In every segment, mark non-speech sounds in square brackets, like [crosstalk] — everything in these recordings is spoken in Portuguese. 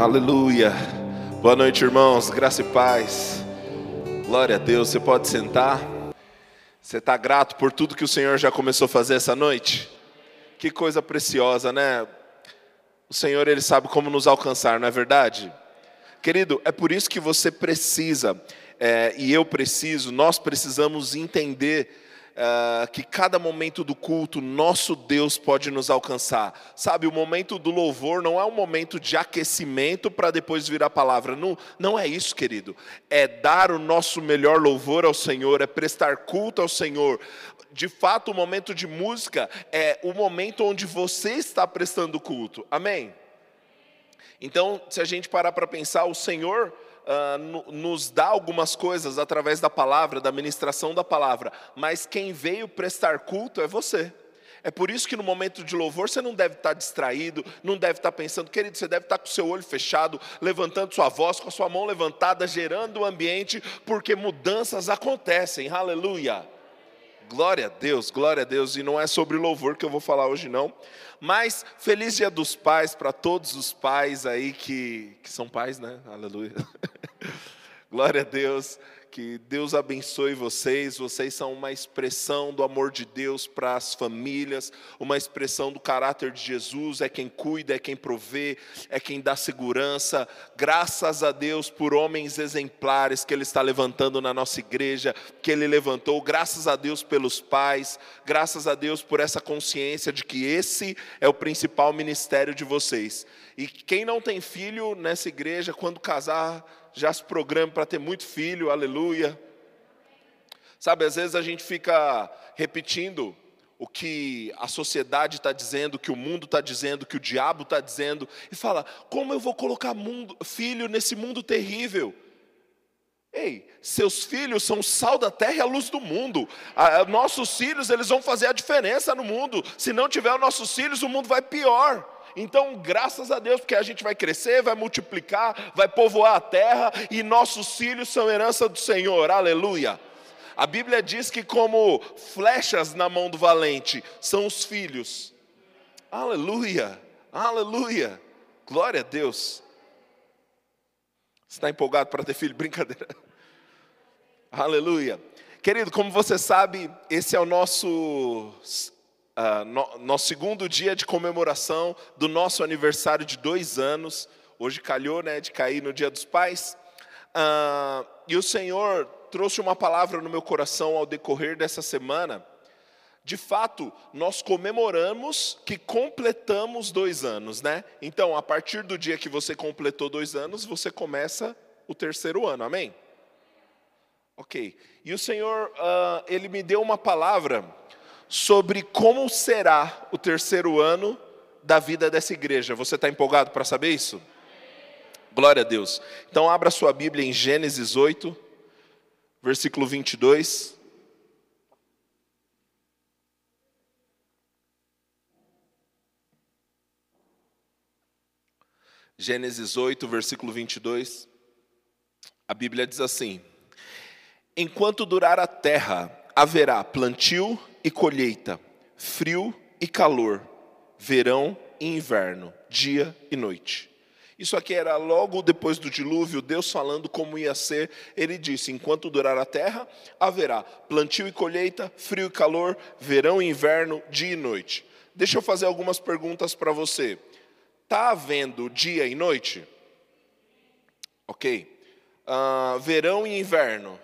Aleluia. Boa noite, irmãos. Graça e paz. Glória a Deus. Você pode sentar. Você está grato por tudo que o Senhor já começou a fazer essa noite? Que coisa preciosa, né? O Senhor, Ele sabe como nos alcançar, não é verdade? Querido, é por isso que você precisa, é, e eu preciso, nós precisamos entender uh, que cada momento do culto, nosso Deus pode nos alcançar. Sabe, o momento do louvor não é um momento de aquecimento para depois vir a palavra. Não, não é isso, querido. É dar o nosso melhor louvor ao Senhor, é prestar culto ao Senhor. De fato, o momento de música é o momento onde você está prestando culto. Amém? Então, se a gente parar para pensar, o Senhor uh, nos dá algumas coisas através da palavra, da ministração da palavra, mas quem veio prestar culto é você. É por isso que no momento de louvor você não deve estar distraído, não deve estar pensando, querido, você deve estar com o seu olho fechado, levantando sua voz, com a sua mão levantada, gerando o ambiente, porque mudanças acontecem, aleluia. Glória a Deus, glória a Deus. E não é sobre louvor que eu vou falar hoje, não. Mas feliz dia dos pais para todos os pais aí que, que são pais, né? Aleluia. [laughs] glória a Deus. Que Deus abençoe vocês. Vocês são uma expressão do amor de Deus para as famílias, uma expressão do caráter de Jesus. É quem cuida, é quem provê, é quem dá segurança. Graças a Deus por homens exemplares que Ele está levantando na nossa igreja, que Ele levantou. Graças a Deus pelos pais. Graças a Deus por essa consciência de que esse é o principal ministério de vocês. E quem não tem filho nessa igreja, quando casar, já se programa para ter muito filho, aleluia. Sabe, às vezes a gente fica repetindo o que a sociedade está dizendo, o que o mundo está dizendo, o que o diabo está dizendo, e fala: como eu vou colocar mundo, filho nesse mundo terrível? Ei, seus filhos são o sal da terra e a luz do mundo. A, nossos filhos, eles vão fazer a diferença no mundo. Se não tiver os nossos filhos, o mundo vai pior. Então, graças a Deus, porque a gente vai crescer, vai multiplicar, vai povoar a terra e nossos filhos são herança do Senhor. Aleluia. A Bíblia diz que, como flechas na mão do valente, são os filhos. Aleluia, aleluia, glória a Deus. Você está empolgado para ter filho? [laughs] Brincadeira. Aleluia. Querido, como você sabe, esse é o nosso uh, no, nosso segundo dia de comemoração do nosso aniversário de dois anos. Hoje calhou né, de cair no Dia dos Pais. Uh, e o Senhor trouxe uma palavra no meu coração ao decorrer dessa semana. De fato, nós comemoramos que completamos dois anos, né? Então, a partir do dia que você completou dois anos, você começa o terceiro ano, amém? Ok. E o Senhor, uh, Ele me deu uma palavra sobre como será o terceiro ano da vida dessa igreja. Você está empolgado para saber isso? Glória a Deus. Então, abra sua Bíblia em Gênesis 8, versículo 22. Gênesis 8, versículo 22. A Bíblia diz assim: Enquanto durar a terra, haverá plantio e colheita, frio e calor, verão e inverno, dia e noite. Isso aqui era logo depois do dilúvio, Deus falando como ia ser. Ele disse: enquanto durar a terra, haverá plantio e colheita, frio e calor, verão e inverno, dia e noite. Deixa eu fazer algumas perguntas para você. Está havendo dia e noite? Ok. Uh, verão e inverno?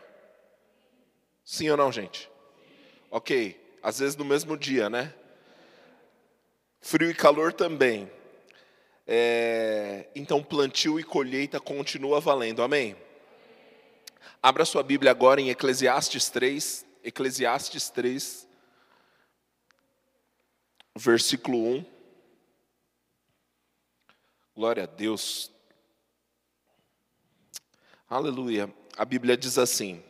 Sim ou não, gente? Ok às vezes no mesmo dia, né? Frio e calor também. É, então, plantio e colheita continua valendo, amém? Abra sua Bíblia agora em Eclesiastes 3, Eclesiastes 3, versículo 1. Glória a Deus. Aleluia. A Bíblia diz assim: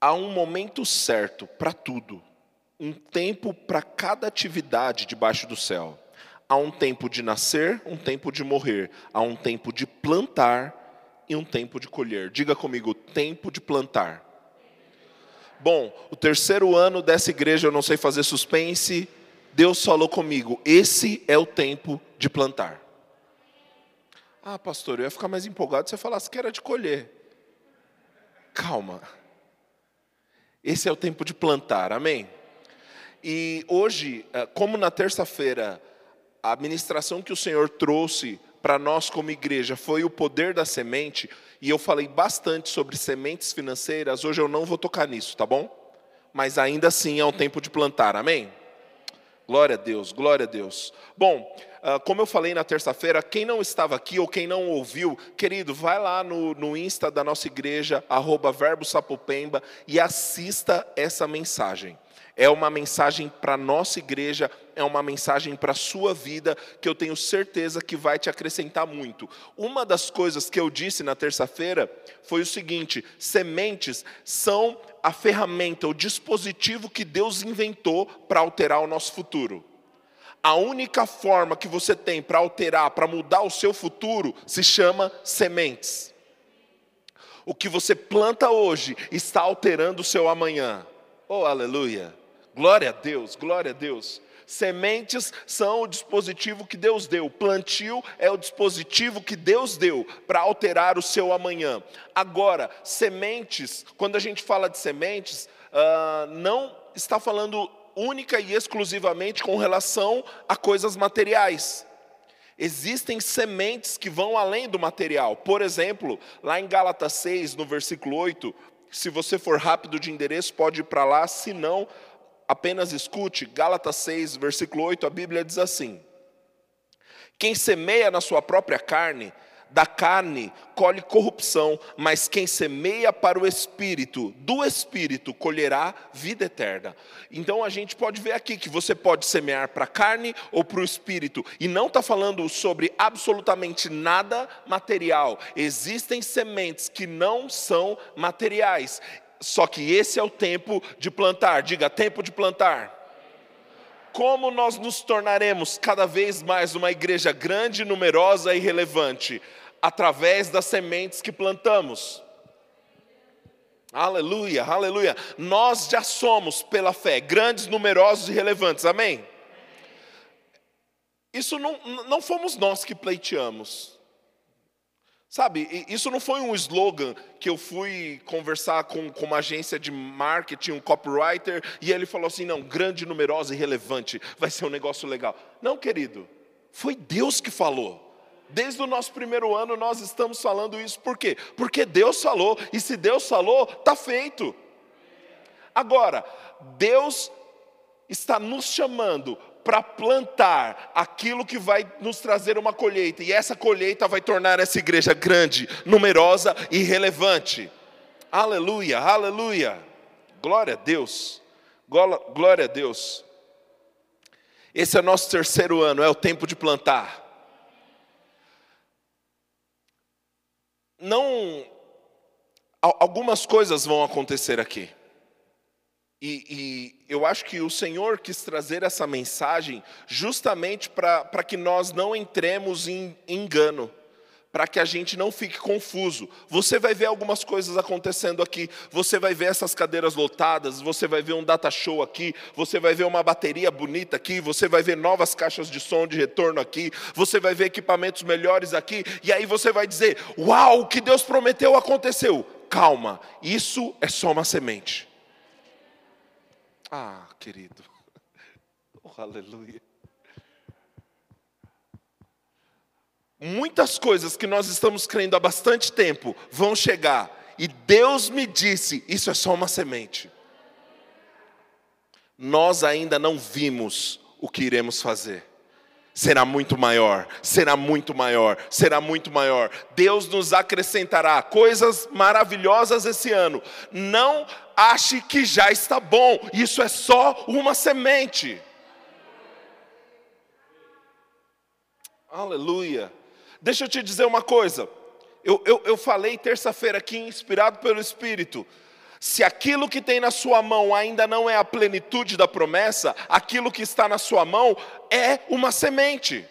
há um momento certo para tudo, um tempo para cada atividade debaixo do céu. Há um tempo de nascer, um tempo de morrer, há um tempo de plantar e um tempo de colher. Diga comigo, tempo de plantar. Bom, o terceiro ano dessa igreja, eu não sei fazer suspense, Deus falou comigo: esse é o tempo de plantar. Ah, pastor, eu ia ficar mais empolgado se você falasse que era de colher. Calma. Esse é o tempo de plantar, amém? E hoje, eh, como na terça-feira, a ministração que o Senhor trouxe para nós como igreja foi o poder da semente, e eu falei bastante sobre sementes financeiras, hoje eu não vou tocar nisso, tá bom? Mas ainda assim é um tempo de plantar, amém? Glória a Deus, glória a Deus. Bom, como eu falei na terça-feira, quem não estava aqui ou quem não ouviu, querido, vai lá no, no Insta da nossa igreja, arroba Verbo Sapopemba, e assista essa mensagem é uma mensagem para a nossa igreja, é uma mensagem para a sua vida, que eu tenho certeza que vai te acrescentar muito. Uma das coisas que eu disse na terça-feira foi o seguinte: sementes são a ferramenta, o dispositivo que Deus inventou para alterar o nosso futuro. A única forma que você tem para alterar, para mudar o seu futuro, se chama sementes. O que você planta hoje está alterando o seu amanhã. Oh, aleluia! Glória a Deus, glória a Deus. Sementes são o dispositivo que Deus deu, plantio é o dispositivo que Deus deu para alterar o seu amanhã. Agora, sementes, quando a gente fala de sementes, uh, não está falando única e exclusivamente com relação a coisas materiais. Existem sementes que vão além do material. Por exemplo, lá em Gálatas 6, no versículo 8, se você for rápido de endereço, pode ir para lá, se não, apenas escute, Gálatas 6, versículo 8, a Bíblia diz assim: Quem semeia na sua própria carne, da carne colhe corrupção, mas quem semeia para o espírito, do espírito colherá vida eterna. Então a gente pode ver aqui que você pode semear para a carne ou para o espírito, e não está falando sobre absolutamente nada material. Existem sementes que não são materiais, só que esse é o tempo de plantar. Diga, tempo de plantar. Como nós nos tornaremos cada vez mais uma igreja grande, numerosa e relevante? Através das sementes que plantamos. Aleluia, aleluia. Nós já somos, pela fé, grandes, numerosos e relevantes. Amém? Isso não, não fomos nós que pleiteamos. Sabe, isso não foi um slogan que eu fui conversar com, com uma agência de marketing, um copywriter, e ele falou assim: não, grande, numerosa e relevante, vai ser um negócio legal. Não, querido, foi Deus que falou. Desde o nosso primeiro ano nós estamos falando isso, por quê? Porque Deus falou, e se Deus falou, está feito. Agora, Deus está nos chamando para plantar aquilo que vai nos trazer uma colheita, e essa colheita vai tornar essa igreja grande, numerosa e relevante. Aleluia, aleluia. Glória a Deus. Glória a Deus. Esse é nosso terceiro ano, é o tempo de plantar. Não. Algumas coisas vão acontecer aqui. E, e, eu acho que o Senhor quis trazer essa mensagem justamente para que nós não entremos em engano, para que a gente não fique confuso. Você vai ver algumas coisas acontecendo aqui, você vai ver essas cadeiras lotadas, você vai ver um data show aqui, você vai ver uma bateria bonita aqui, você vai ver novas caixas de som de retorno aqui, você vai ver equipamentos melhores aqui, e aí você vai dizer: Uau, o que Deus prometeu aconteceu. Calma, isso é só uma semente. Ah, querido. [laughs] Oh, aleluia. Muitas coisas que nós estamos crendo há bastante tempo vão chegar. E Deus me disse: isso é só uma semente. Nós ainda não vimos o que iremos fazer será muito maior, será muito maior, será muito maior. Deus nos acrescentará coisas maravilhosas esse ano. Não ache que já está bom, isso é só uma semente. Aleluia. Deixa eu te dizer uma coisa. Eu, eu, eu falei terça-feira aqui, inspirado pelo Espírito. Se aquilo que tem na sua mão ainda não é a plenitude da promessa, aquilo que está na sua mão é uma semente.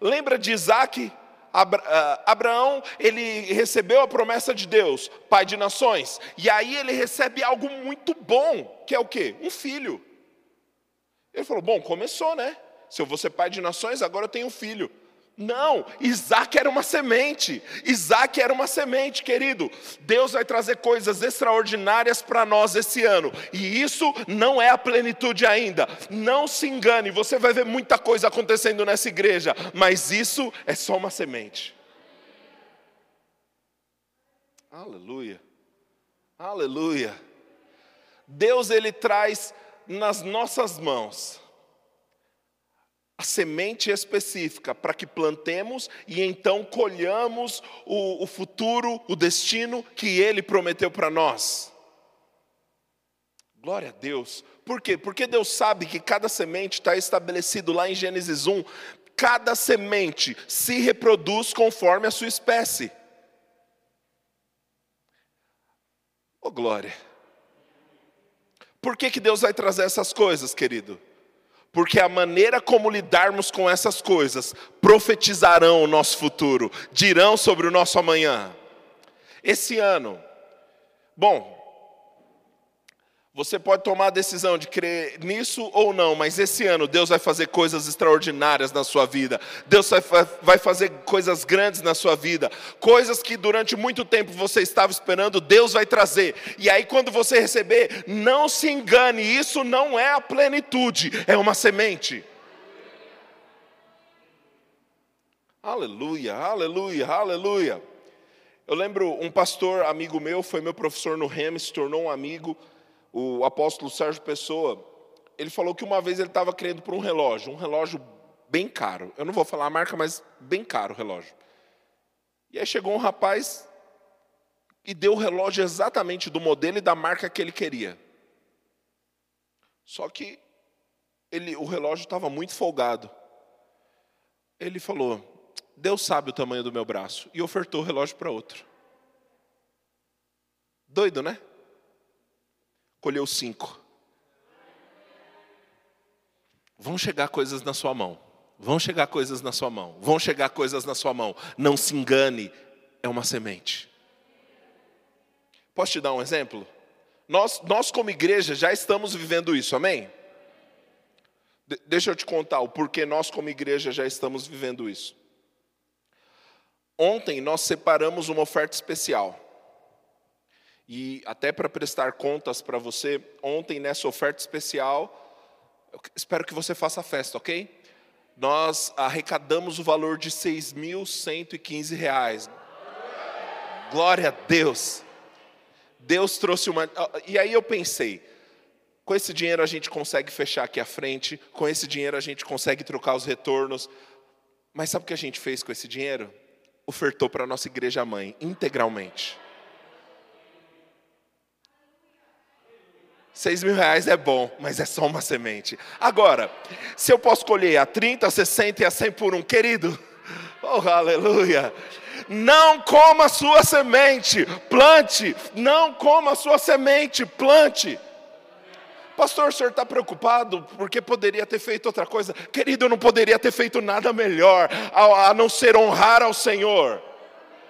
Lembra de Isaac? Ah, Abraão, ele recebeu a promessa de Deus, pai de nações, e aí ele recebe algo muito bom, que é o quê? Um filho. Ele falou: Bom, começou, né? Se eu vou ser pai de nações, agora eu tenho um filho. Não, Isaac era uma semente. Isaac era uma semente, querido. Deus vai trazer coisas extraordinárias para nós esse ano. E isso não é a plenitude ainda. Não se engane, você vai ver muita coisa acontecendo nessa igreja, mas isso é só uma semente. Aleluia. Aleluia. Deus ele traz nas nossas mãos a semente específica para que plantemos e então colhamos o, o futuro, o destino que Ele prometeu para nós. Glória a Deus. Por quê? Porque Deus sabe que cada semente está estabelecido lá em Gênesis 1. Cada semente se reproduz conforme a sua espécie. Oh, glória. Por que, que Deus vai trazer essas coisas, querido? Porque a maneira como lidarmos com essas coisas profetizarão o nosso futuro, dirão sobre o nosso amanhã. Esse ano, bom, você pode tomar a decisão de crer nisso ou não, mas esse ano Deus vai fazer coisas extraordinárias na sua vida. Deus vai fazer coisas grandes na sua vida. Coisas que durante muito tempo você estava esperando, Deus vai trazer. E aí, quando você receber, não se engane, isso não é a plenitude, é uma semente. Aleluia, aleluia, aleluia. Eu lembro um pastor amigo meu, foi meu professor no REM, se tornou um amigo o apóstolo Sérgio Pessoa, ele falou que uma vez ele estava querendo por um relógio, um relógio bem caro. Eu não vou falar a marca, mas bem caro o relógio. E aí chegou um rapaz e deu o relógio exatamente do modelo e da marca que ele queria. Só que ele, o relógio estava muito folgado. Ele falou: Deus sabe o tamanho do meu braço. E ofertou o relógio para outro. Doido, né? Colheu cinco. Vão chegar coisas na sua mão. Vão chegar coisas na sua mão. Vão chegar coisas na sua mão. Não se engane, é uma semente. Posso te dar um exemplo? Nós, nós como igreja, já estamos vivendo isso, amém? De, deixa eu te contar o porquê nós, como igreja, já estamos vivendo isso. Ontem nós separamos uma oferta especial. E até para prestar contas para você, ontem nessa oferta especial, espero que você faça festa, ok? Nós arrecadamos o valor de 6.115 reais. Glória a Deus. Deus trouxe uma. E aí eu pensei, com esse dinheiro a gente consegue fechar aqui à frente, com esse dinheiro a gente consegue trocar os retornos. Mas sabe o que a gente fez com esse dinheiro? Ofertou para a nossa igreja mãe, integralmente. Seis mil reais é bom, mas é só uma semente. Agora, se eu posso colher a 30, a 60 e a 100 por um, querido, oh aleluia. Não coma sua semente, plante. Não coma sua semente, plante. Pastor, o senhor está preocupado porque poderia ter feito outra coisa? Querido, eu não poderia ter feito nada melhor a, a não ser honrar ao Senhor.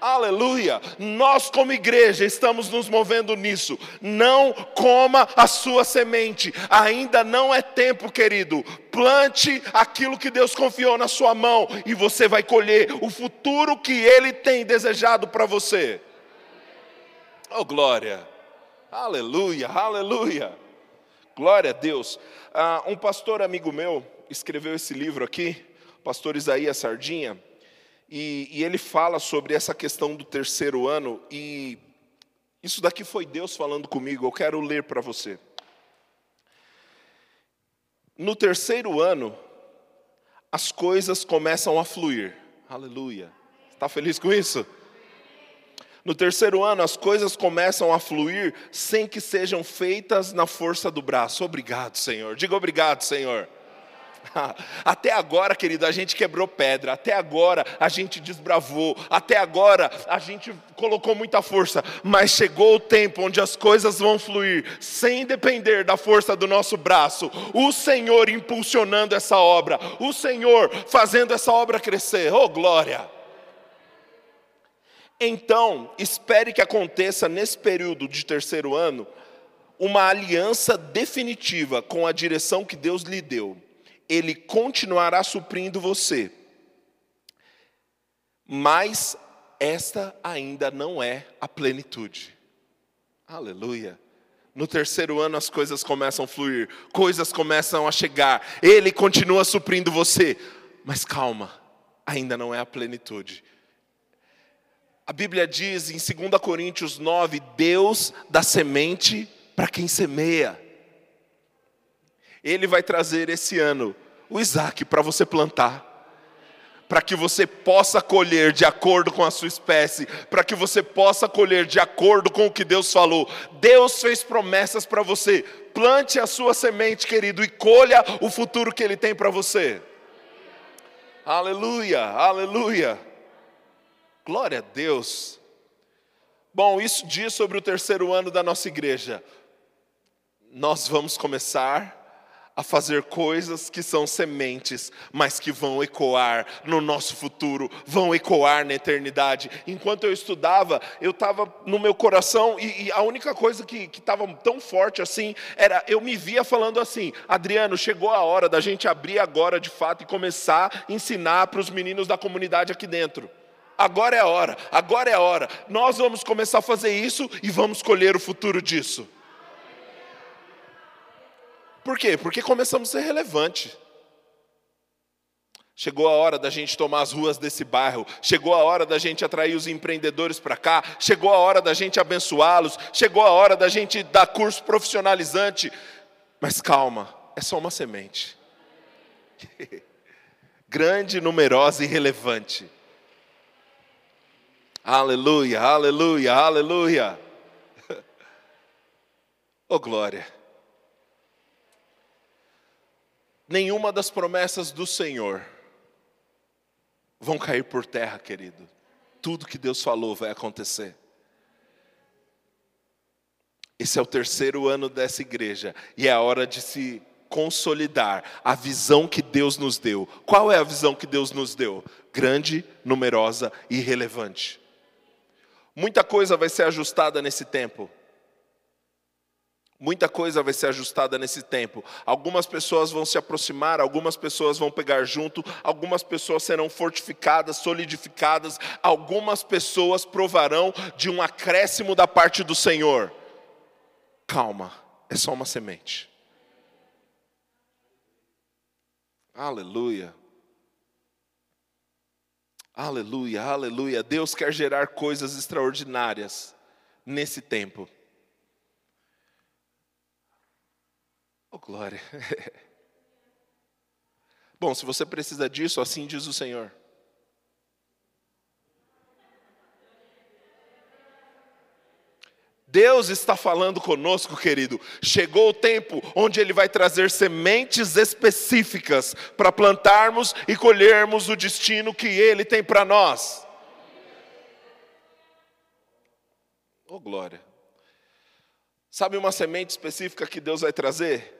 Aleluia! Nós, como igreja, estamos nos movendo nisso. Não coma a sua semente, ainda não é tempo, querido. Plante aquilo que Deus confiou na sua mão e você vai colher o futuro que Ele tem desejado para você. Oh, glória! Aleluia, aleluia! Glória a Deus. Ah, um pastor amigo meu escreveu esse livro aqui, pastor Isaías Sardinha. E, e, ele fala sobre essa questão do terceiro ano, e isso daqui foi Deus falando comigo, eu quero ler para você. No terceiro ano, as coisas começam a fluir, aleluia. Está feliz com isso? No terceiro ano, as coisas começam a fluir sem que sejam feitas na força do braço. Obrigado, Senhor. Diga obrigado, Senhor. [laughs] Até agora, querido, a gente quebrou pedra, até agora a gente desbravou, até agora a gente colocou muita força, mas chegou o tempo onde as coisas vão fluir sem depender da força do nosso braço. O Senhor impulsionando essa obra, o Senhor fazendo essa obra crescer. Oh, glória! Então, espere que aconteça nesse período de terceiro ano uma aliança definitiva com a direção que Deus lhe deu ele continuará suprindo você. Mas esta ainda não é a plenitude. Aleluia. No terceiro ano as coisas começam a fluir, coisas começam a chegar, Ele continua suprindo você, mas calma, ainda não é a plenitude. A Bíblia diz em 2 Coríntios 9: Deus dá semente para quem semeia. Ele vai trazer esse ano o Isaac para você plantar para que você possa colher de acordo com a sua espécie, para que você possa colher de acordo com o que Deus falou. Deus fez promessas para você. Plante a sua semente, querido, e colha o futuro que Ele tem para você. Aleluia, aleluia. Glória a Deus. Bom, isso diz sobre o terceiro ano da nossa igreja. Nós vamos começar a fazer coisas que são sementes, mas que vão ecoar no nosso futuro, vão ecoar na eternidade. Enquanto eu estudava, eu estava no meu coração, e, e, a única coisa que estava tão forte assim, era eu me via falando assim: Adriano, chegou a hora da gente abrir agora de fato e começar a ensinar para os meninos da comunidade aqui dentro. Agora é a hora, agora é a hora. Nós vamos começar a fazer isso e vamos colher o futuro disso. Por quê? Porque começamos a ser relevante. Chegou a hora da gente tomar as ruas desse bairro, chegou a hora da gente atrair os empreendedores para cá, chegou a hora da gente abençoá-los, chegou a hora da gente dar curso profissionalizante. Mas calma, é só uma semente. [laughs] Grande, numerosa e relevante. Aleluia, aleluia, aleluia. [laughs] Oh glória nenhuma das promessas do Senhor vão cair por terra, querido. Tudo que Deus falou vai acontecer. Esse é o terceiro ano dessa igreja e é a hora de se consolidar a visão que Deus nos deu. Qual é a visão que Deus nos deu? Grande, numerosa e relevante. Muita coisa vai ser ajustada nesse tempo. Muita coisa vai ser ajustada nesse tempo. Algumas pessoas vão se aproximar, algumas pessoas vão pegar junto, algumas pessoas serão fortificadas, solidificadas, algumas pessoas provarão de um acréscimo da parte do Senhor. Calma, é só uma semente. Aleluia. Aleluia, aleluia. Deus quer gerar coisas extraordinárias nesse tempo. Oh, glória. [laughs] Bom, se você precisa disso, assim diz o Senhor. Deus está falando conosco, querido. Chegou o tempo onde Ele vai trazer sementes específicas para plantarmos e colhermos o destino que Ele tem para nós. Oh, glória. Sabe uma semente específica que Deus vai trazer?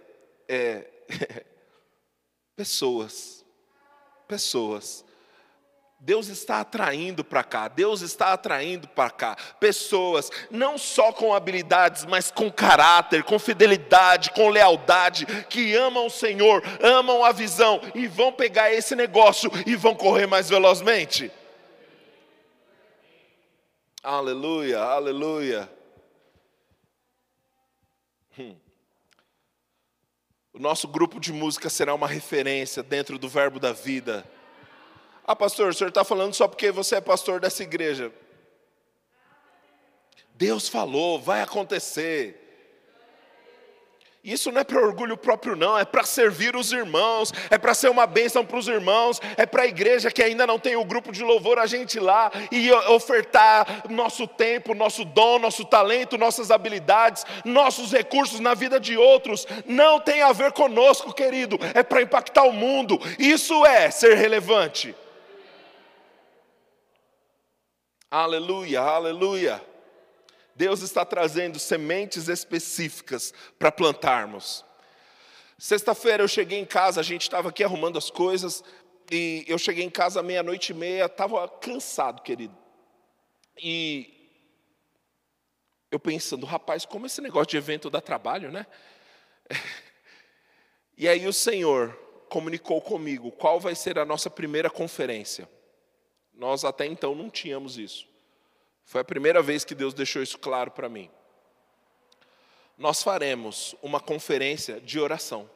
É, [laughs] pessoas. Pessoas. Deus está atraindo para cá, Deus está atraindo para cá pessoas, não só com habilidades, mas com caráter, com fidelidade, com lealdade, que amam o Senhor, amam a visão e vão pegar esse negócio e vão correr mais velozmente. Aleluia, aleluia. Hum. O nosso grupo de música será uma referência dentro do verbo da vida. Ah, pastor, o senhor está falando só porque você é pastor dessa igreja. Deus falou, vai acontecer. Isso não é para orgulho próprio, não, é para servir os irmãos, é para ser uma bênção para os irmãos, é para a igreja que ainda não tem o grupo de louvor, a gente lá e ofertar nosso tempo, nosso dom, nosso talento, nossas habilidades, nossos recursos na vida de outros. Não tem a ver conosco, querido, é para impactar o mundo. Isso é ser relevante. Aleluia, aleluia. Deus está trazendo sementes específicas para plantarmos. Sexta-feira eu cheguei em casa, a gente estava aqui arrumando as coisas, e eu cheguei em casa meia-noite e meia, estava cansado, querido. E eu pensando, rapaz, como esse negócio de evento dá trabalho, né? [laughs] E aí o Senhor comunicou comigo qual vai ser a nossa primeira conferência. Nós até então não tínhamos isso. Foi a primeira vez que Deus deixou isso claro para mim. Nós faremos uma conferência de oração.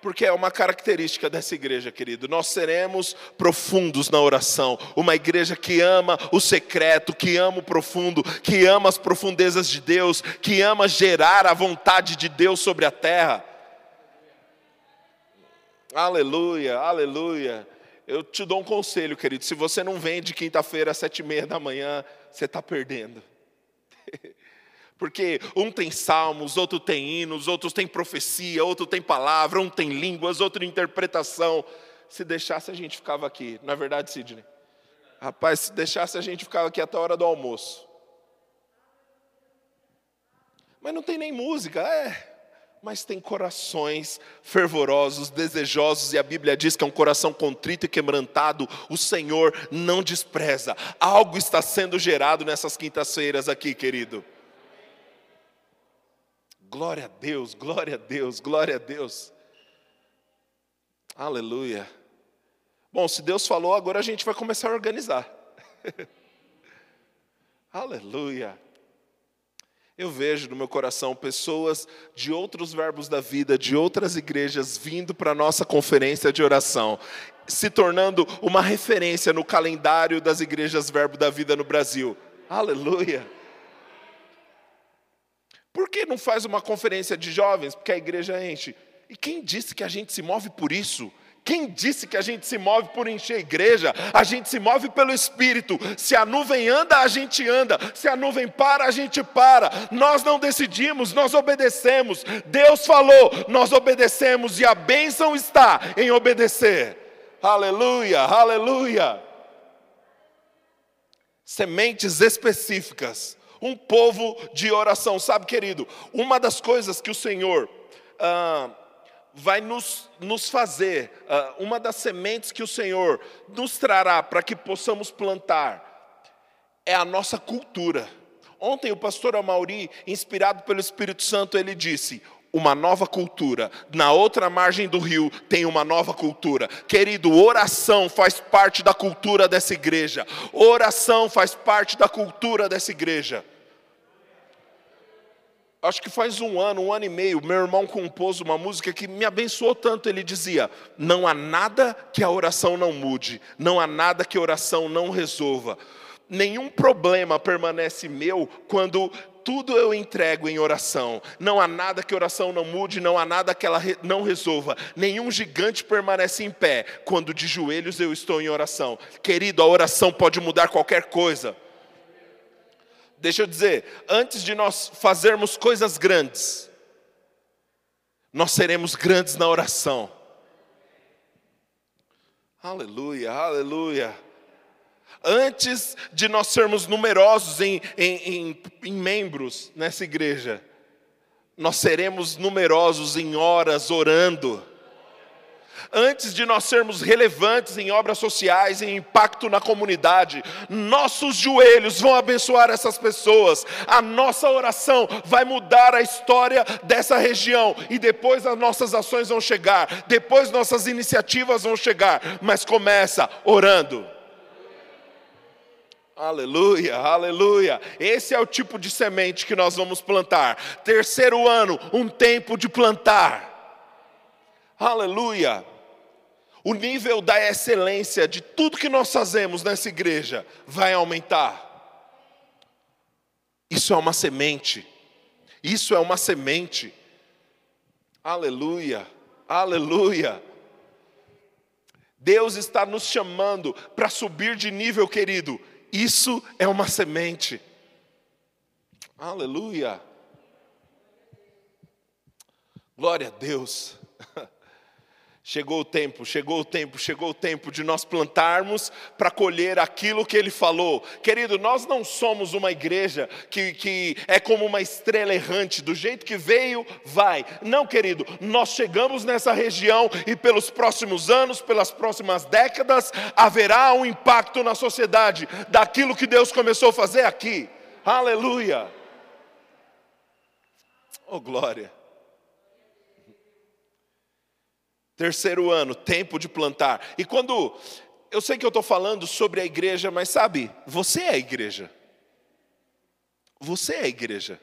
Porque é uma característica dessa igreja, querido. Nós seremos profundos na oração. Uma igreja que ama o secreto, que ama o profundo, que ama as profundezas de Deus, que ama gerar a vontade de Deus sobre a terra. Aleluia, aleluia. Eu te dou um conselho, querido. Se você não vem de quinta-feira às sete e meia da manhã, você está perdendo. [laughs] Porque um tem salmos, outro tem hinos, outros tem profecia, outro tem palavra, um tem línguas, outro interpretação. Se deixasse, a gente ficava aqui. É verdade, Sidney? Rapaz, se deixasse, a gente ficava aqui até a hora do almoço. Mas não tem nem música, é. Mas tem corações fervorosos, desejosos, e a Bíblia diz que é um coração contrito e quebrantado, o Senhor não despreza. Algo está sendo gerado nessas quintas-feiras aqui, querido. Glória a Deus, glória a Deus, glória a Deus. Aleluia. Bom, se Deus falou, agora a gente vai começar a organizar. [laughs] Aleluia. Eu vejo no meu coração pessoas de outros verbos da vida, de outras igrejas, vindo para a nossa conferência de oração, se tornando uma referência no calendário das igrejas Verbo da Vida no Brasil. Aleluia. Por que não faz uma conferência de jovens? Porque a igreja enche. E quem disse que a gente se move por isso? Quem disse que a gente se move por encher a igreja? A gente se move pelo Espírito. Se a nuvem anda, a gente anda. Se a nuvem para, a gente para. Nós não decidimos, nós obedecemos. Deus falou, nós obedecemos e a bênção está em obedecer. Aleluia, aleluia. Sementes específicas um povo de oração. Sabe, querido, uma das coisas que o Senhor ah, vai nos, nos fazer, ah, uma das sementes que o Senhor nos trará para que possamos plantar, é a nossa cultura. Ontem o pastor Amauri, inspirado pelo Espírito Santo, ele disse: uma nova cultura. Na outra margem do rio tem uma nova cultura. Querido, oração faz parte da cultura dessa igreja. Oração faz parte da cultura dessa igreja. Acho que faz um ano, um ano e meio, meu irmão compôs uma música que me abençoou tanto. Ele dizia: Não há nada que a oração não mude, não há nada que a oração não resolva. Nenhum problema permanece meu quando tudo eu entrego em oração. Não há nada que oração não mude, não há nada que ela não resolva. Nenhum gigante permanece em pé quando de joelhos eu estou em oração. Querido, a oração pode mudar qualquer coisa. Deixa eu dizer, antes de nós fazermos coisas grandes, nós seremos grandes na oração. Aleluia, aleluia. Antes de nós sermos numerosos em, em, em, em membros nessa igreja, nós seremos numerosos em horas orando. Antes de nós sermos relevantes em obras sociais, em impacto na comunidade, nossos joelhos vão abençoar essas pessoas, a nossa oração vai mudar a história dessa região, e depois as nossas ações vão chegar, depois nossas iniciativas vão chegar, mas começa orando. Aleluia, aleluia. Esse é o tipo de semente que nós vamos plantar. Terceiro ano, um tempo de plantar. Aleluia. O nível da excelência de tudo que nós fazemos nessa igreja vai aumentar. Isso é uma semente. Isso é uma semente. Aleluia, aleluia. Deus está nos chamando para subir de nível, querido. Isso é uma semente. Aleluia. Glória a Deus. [laughs] Chegou o tempo, chegou o tempo, chegou o tempo de nós plantarmos para colher aquilo que Ele falou. Querido, nós não somos uma igreja que, que é como uma estrela errante, do jeito que veio, vai. Não, querido, nós chegamos nessa região e pelos próximos anos, pelas próximas décadas, haverá um impacto na sociedade daquilo que Deus começou a fazer aqui. Aleluia! Oh, glória! Terceiro ano, tempo de plantar. E quando. Eu sei que eu estou falando sobre a igreja, mas sabe, você é a igreja. Você é a igreja.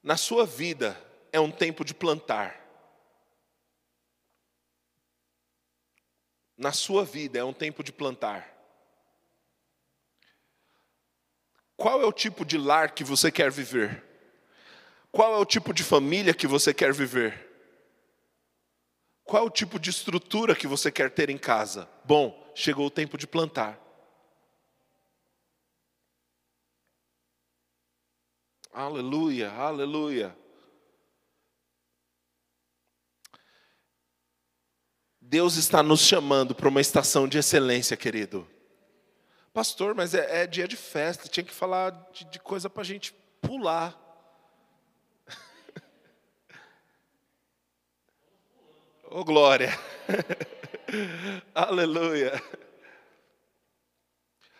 Na sua vida é um tempo de plantar. Na sua vida é um tempo de plantar. Qual é o tipo de lar que você quer viver? Qual é o tipo de família que você quer viver? Qual o tipo de estrutura que você quer ter em casa? Bom, chegou o tempo de plantar. Aleluia, aleluia. Deus está nos chamando para uma estação de excelência, querido. Pastor, mas é, é dia de festa, tinha que falar de, de coisa para a gente pular. Oh, glória! [laughs] Aleluia!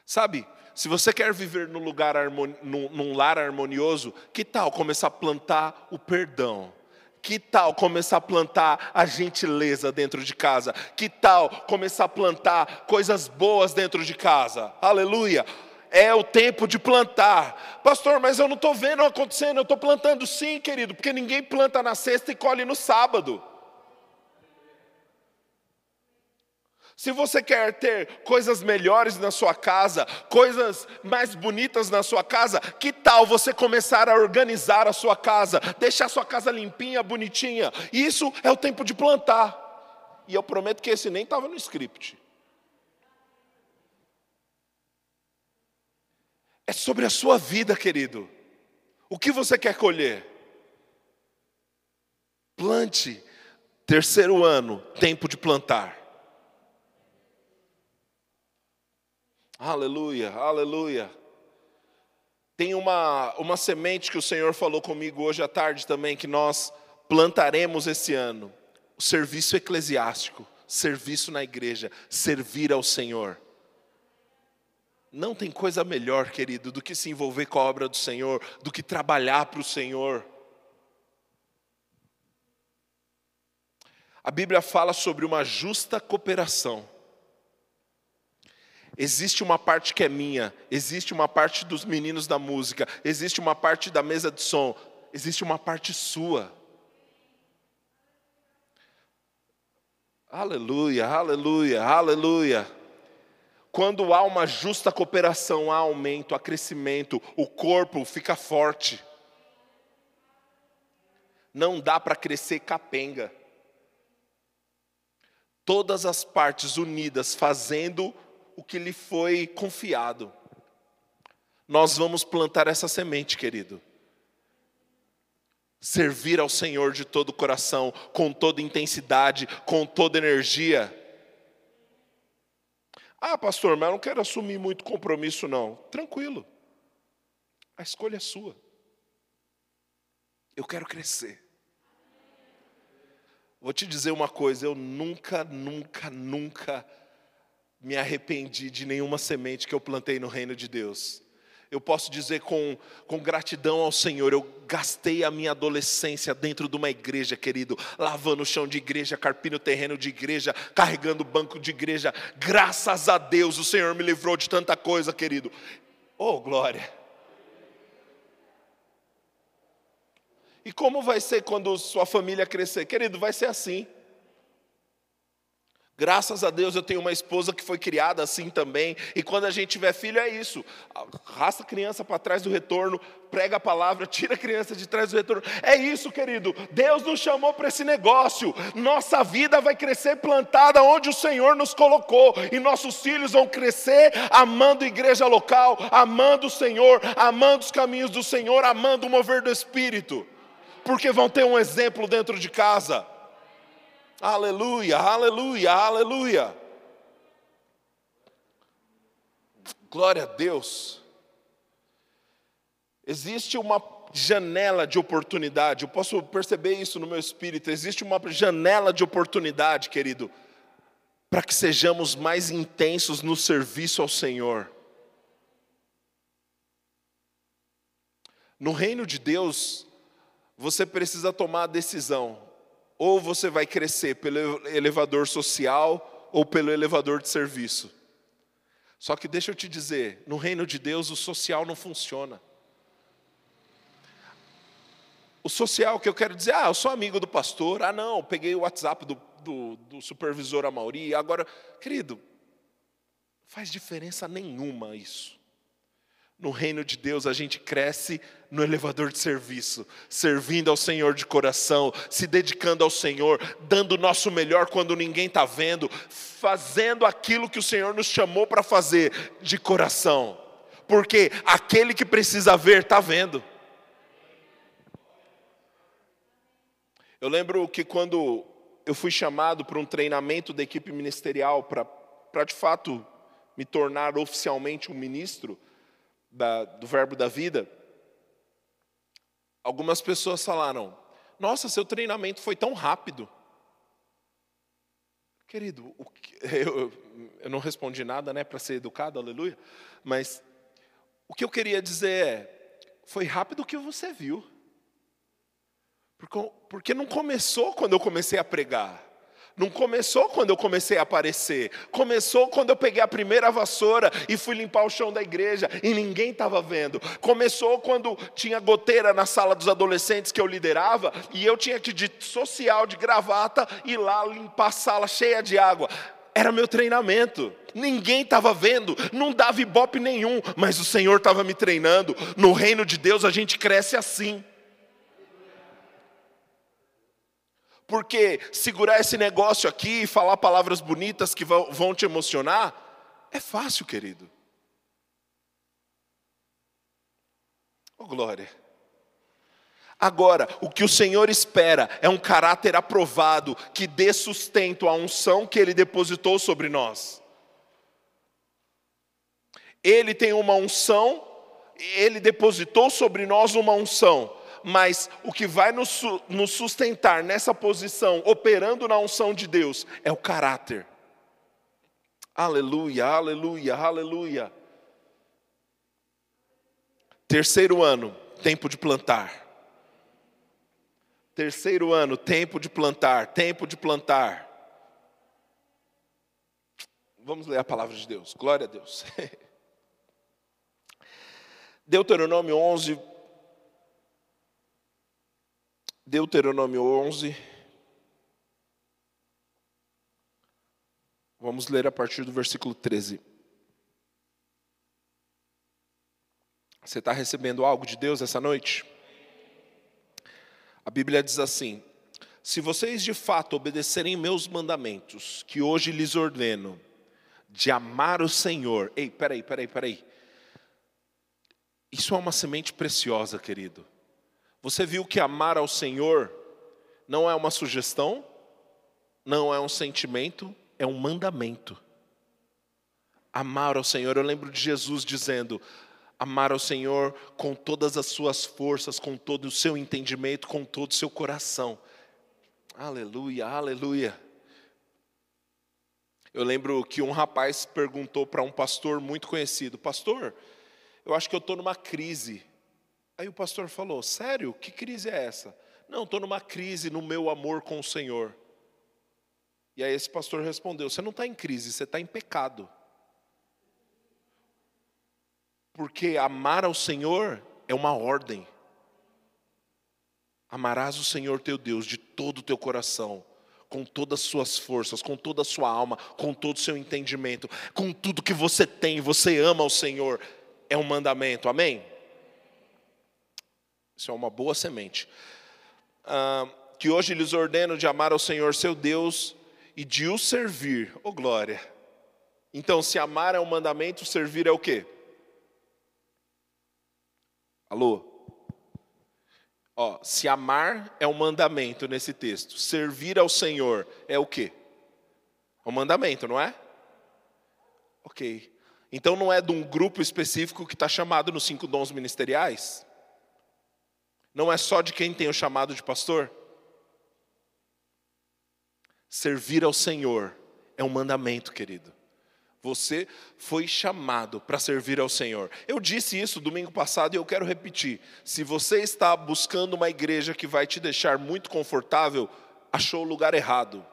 Sabe, se você quer viver num, lugar num, num lar harmonioso, que tal começar a plantar o perdão? Que tal começar a plantar a gentileza dentro de casa? Que tal começar a plantar coisas boas dentro de casa? Aleluia! É o tempo de plantar. Pastor, mas eu não estou vendo acontecendo, eu estou plantando sim, querido, porque ninguém planta na sexta e colhe no sábado. Se você quer ter coisas melhores na sua casa, coisas mais bonitas na sua casa, que tal você começar a organizar a sua casa, deixar a sua casa limpinha, bonitinha? Isso é o tempo de plantar. E eu prometo que esse nem estava no script. É sobre a sua vida, querido. O que você quer colher? Plante. Terceiro ano, tempo de plantar. Aleluia, aleluia. Tem uma, uma semente que o Senhor falou comigo hoje à tarde também, que nós plantaremos esse ano. O serviço eclesiástico, serviço na igreja, servir ao Senhor. Não tem coisa melhor, querido, do que se envolver com a obra do Senhor, do que trabalhar para o Senhor. A Bíblia fala sobre uma justa cooperação. Existe uma parte que é minha, existe uma parte dos meninos da música, existe uma parte da mesa de som, existe uma parte sua. Aleluia, aleluia, aleluia. Quando há uma justa cooperação, há aumento, há crescimento, o corpo fica forte. Não dá para crescer capenga. Todas as partes unidas fazendo o que lhe foi confiado. Nós vamos plantar essa semente, querido. Servir ao Senhor de todo o coração, com toda intensidade, com toda energia. Ah, pastor, mas eu não quero assumir muito compromisso, não. Tranquilo. A escolha é sua. Eu quero crescer. Vou te dizer uma coisa, eu nunca, nunca, nunca me arrependi de nenhuma semente que eu plantei no reino de Deus. Eu posso dizer com, com gratidão ao Senhor, eu gastei a minha adolescência dentro de uma igreja, querido, lavando o chão de igreja, carpindo o terreno de igreja, carregando o banco de igreja. Graças a Deus o Senhor me livrou de tanta coisa, querido. Oh, glória! E como vai ser quando sua família crescer? Querido, vai ser assim. Graças a Deus eu tenho uma esposa que foi criada assim também. E quando a gente tiver filho, é isso. Arrasta a criança para trás do retorno, prega a palavra, [laughs] tira a criança de trás do retorno. É isso, querido. Deus nos chamou para esse negócio. Nossa vida vai crescer plantada onde o Senhor nos colocou. E nossos filhos vão crescer amando a igreja local, amando o Senhor, amando os caminhos do Senhor, amando o mover do Espírito. Porque vão ter um exemplo dentro de casa. Aleluia, aleluia, aleluia. Glória a Deus. Existe uma janela de oportunidade, eu posso perceber isso no meu espírito. Existe uma janela de oportunidade, querido, para que sejamos mais intensos no serviço ao Senhor. No reino de Deus, você precisa tomar a decisão Ou você vai crescer pelo elevador social ou pelo elevador de serviço. Só que deixa eu te dizer, no reino de Deus o social não funciona. O social que eu quero dizer, ah, eu sou amigo do pastor, ah, não, peguei o WhatsApp do, do, do supervisor Amauri, agora, querido, faz diferença nenhuma isso. No reino de Deus a gente cresce no elevador de serviço, servindo ao Senhor de coração, se dedicando ao Senhor, dando o nosso melhor quando ninguém está vendo, fazendo aquilo que o Senhor nos chamou para fazer de coração, porque aquele que precisa ver está vendo. Eu lembro que quando eu fui chamado para um treinamento da equipe ministerial para de fato me tornar oficialmente um ministro da, do Verbo da Vida, algumas pessoas falaram: Nossa, seu treinamento foi tão rápido. Querido, [laughs] eu, eu não respondi nada né, para ser educado, aleluia, mas o que eu queria dizer é: foi rápido que você viu. Porque não começou quando eu comecei a pregar. Não começou quando eu comecei a aparecer. Começou quando eu peguei a primeira vassoura e fui limpar o chão da igreja e ninguém estava vendo. Começou quando tinha goteira na sala dos adolescentes que eu liderava e eu tinha que, de social, de gravata, ir lá limpar a sala cheia de água. Era meu treinamento. Ninguém estava vendo, não dava ibope nenhum, mas o Senhor estava me treinando. No reino de Deus a gente cresce assim. Porque segurar esse negócio aqui e falar palavras bonitas que vão, te emocionar, é fácil, querido. Oh, glória. Agora, o que o Senhor espera é um caráter aprovado, que dê sustento à unção que Ele depositou sobre nós. Ele tem uma unção, Ele depositou sobre nós uma unção, mas o que vai nos, nos sustentar nessa posição, operando na unção de Deus, é o caráter. Aleluia, aleluia, aleluia. Terceiro ano, tempo de plantar. Terceiro ano, tempo de plantar, tempo de plantar. Vamos ler a palavra de Deus, glória a Deus. [laughs] Deuteronômio 11, Deuteronômio 11. Vamos ler a partir do versículo 13. Você está recebendo algo de Deus essa noite? A Bíblia diz assim: Se vocês de fato obedecerem meus mandamentos, que hoje lhes ordeno, de amar o Senhor. Ei, peraí, peraí, peraí. Isso é uma semente preciosa, querido. Você viu que amar ao Senhor não é uma sugestão, não é um sentimento, é um mandamento. Amar ao Senhor, eu lembro de Jesus dizendo: amar ao Senhor com todas as suas forças, com todo o seu entendimento, com todo o seu coração. Aleluia, aleluia. Eu lembro que um rapaz perguntou para um pastor muito conhecido: Pastor, eu acho que eu estou numa crise. Aí o pastor falou: Sério? Que crise é essa? Não, estou numa crise no meu amor com o Senhor. E aí esse pastor respondeu: Você não está em crise, você está em pecado. Porque amar ao Senhor é uma ordem. Amarás o Senhor teu Deus de todo o teu coração, com todas as suas forças, com toda a sua alma, com todo o seu entendimento, com tudo que você tem, você ama o Senhor. É um mandamento, amém? Isso é uma boa semente. Ah, que hoje lhes ordeno de amar ao Senhor seu Deus e de o servir. Oh glória! Então, se amar é um mandamento, servir é o quê? Alô? Ó, se amar é um mandamento nesse texto, servir ao Senhor é o quê? É um mandamento, não é? Ok. Então não é de um grupo específico que está chamado nos cinco dons ministeriais? Não é só de quem tem o chamado de pastor? Servir ao Senhor é um mandamento, querido. Você foi chamado para servir ao Senhor. Eu disse isso domingo passado e eu quero repetir. Se você está buscando uma igreja que vai te deixar muito confortável, achou o lugar errado.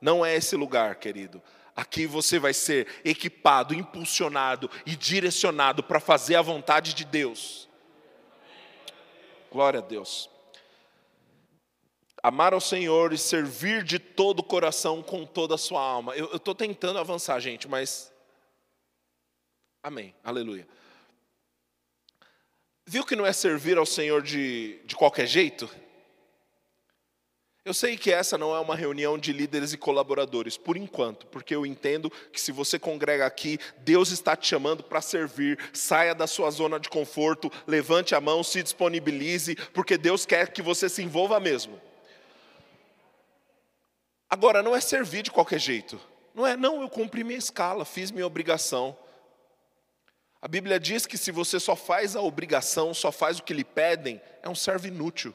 Não é esse lugar, querido. Aqui você vai ser equipado, impulsionado e direcionado para fazer a vontade de Deus. Glória a Deus. Amar ao Senhor e servir de todo o coração, com toda a sua alma. Eu estou tentando avançar, gente, mas. Amém. Aleluia. Viu que não é servir ao Senhor de, de qualquer jeito? Eu sei que essa não é uma reunião de líderes e colaboradores, por enquanto, porque eu entendo que se você congrega aqui, Deus está te chamando para servir. Saia da sua zona de conforto, levante a mão, se disponibilize, porque Deus quer que você se envolva mesmo. Agora, não é servir de qualquer jeito. Não é, não, eu cumpri minha escala, fiz minha obrigação. A Bíblia diz que se você só faz a obrigação, só faz o que lhe pedem, é um servo inútil.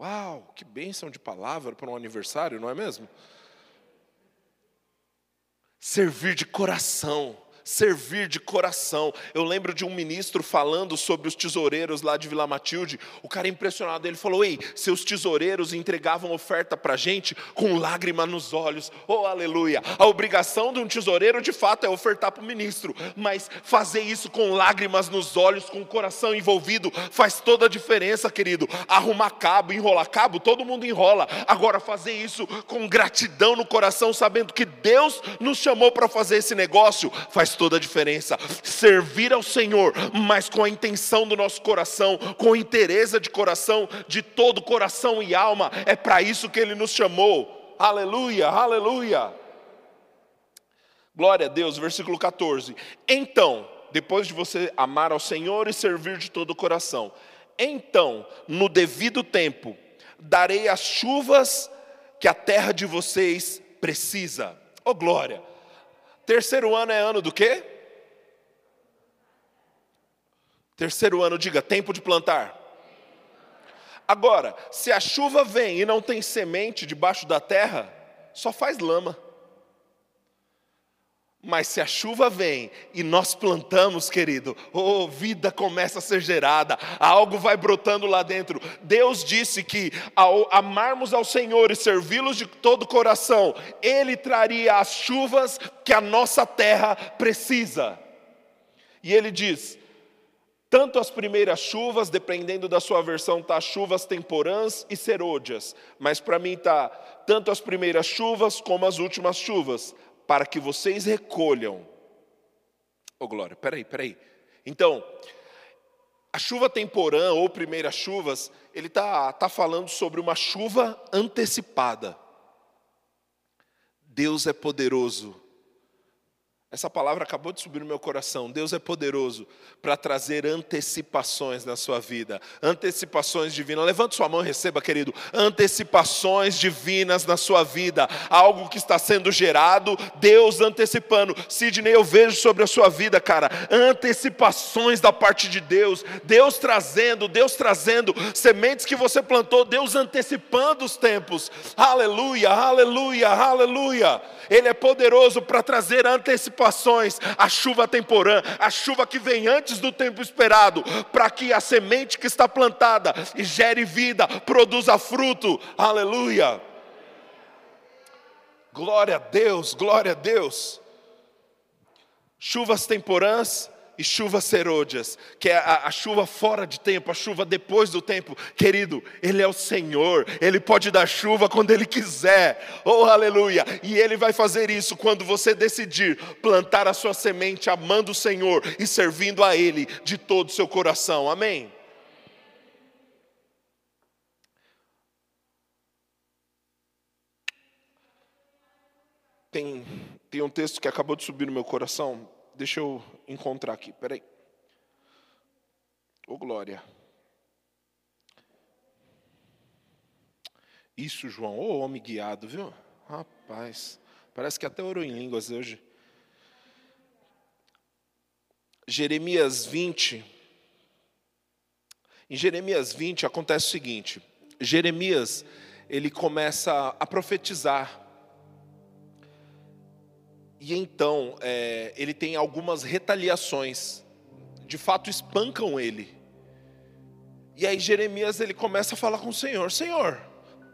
Uau, que bênção de palavra para um aniversário, não é mesmo? Servir de coração servir de coração. Eu lembro de um ministro falando sobre os tesoureiros lá de Vila Matilde. O cara impressionado, ele falou: Ei, seus tesoureiros entregavam oferta para gente com lágrima nos olhos. Oh, aleluia! A obrigação de um tesoureiro de fato é ofertar para o ministro, mas fazer isso com lágrimas nos olhos, com o coração envolvido, faz toda a diferença, querido. Arrumar cabo, enrolar cabo, todo mundo enrola. Agora, fazer isso com gratidão no coração, sabendo que Deus nos chamou para fazer esse negócio, faz toda a diferença. Servir ao Senhor, mas com a intenção do nosso coração, com interesse de coração, de todo coração e alma, é para isso que Ele nos chamou. Aleluia, aleluia. Glória a Deus, versículo 14. Então, depois de você amar ao Senhor e servir de todo o coração, então, no devido tempo, darei as chuvas que a terra de vocês precisa. Oh glória! Terceiro ano é ano do quê? Terceiro ano, diga, tempo de plantar. Agora, se a chuva vem e não tem semente debaixo da terra, só faz lama. Mas se a chuva vem e nós plantamos, querido, oh, vida começa a ser gerada, algo vai brotando lá dentro. Deus disse que ao amarmos ao Senhor e servi-los de todo o coração, Ele traria as chuvas que a nossa terra precisa. E Ele diz: tanto as primeiras chuvas, dependendo da sua versão, tá chuvas temporãs e serôdias, mas para mim tá tanto as primeiras chuvas como as últimas chuvas para que vocês recolham. Ô oh, glória, peraí, peraí. Então, a chuva temporã ou primeiras chuvas, ele está tá falando sobre uma chuva antecipada. Deus é poderoso essa palavra acabou de subir no meu coração. Deus é poderoso para trazer antecipações na sua vida, antecipações divinas. Levante sua mão e receba, querido. Antecipações divinas na sua vida, algo que está sendo gerado, Deus antecipando. Sidney, eu vejo sobre a sua vida, cara, antecipações da parte de Deus, Deus trazendo, Deus trazendo sementes que você plantou, Deus antecipando os tempos. Aleluia, aleluia, aleluia. Ele é poderoso para trazer antecipações, a chuva temporã, a chuva que vem antes do tempo esperado, para que a semente que está plantada gere vida, produza fruto. Aleluia. Glória a Deus, glória a Deus. Chuvas temporãs e chuvas serôdias, que é a, a, chuva fora de tempo, a chuva depois do tempo. Querido, Ele é o Senhor, Ele pode dar chuva quando Ele quiser, oh aleluia! E Ele vai fazer isso quando você decidir plantar a sua semente amando o Senhor e servindo a Ele de todo o seu coração, amém? Tem, tem um texto que acabou de subir no meu coração, Deixa eu encontrar aqui, peraí. Ô oh, glória. Isso, João, ô oh, homem guiado, viu? Rapaz, parece que até orou em línguas hoje. Jeremias 20. Em Jeremias 20 acontece o seguinte: Jeremias, ele começa a profetizar e então é, ele tem algumas retaliações, de fato espancam ele. E aí Jeremias ele começa a falar com o Senhor: Senhor,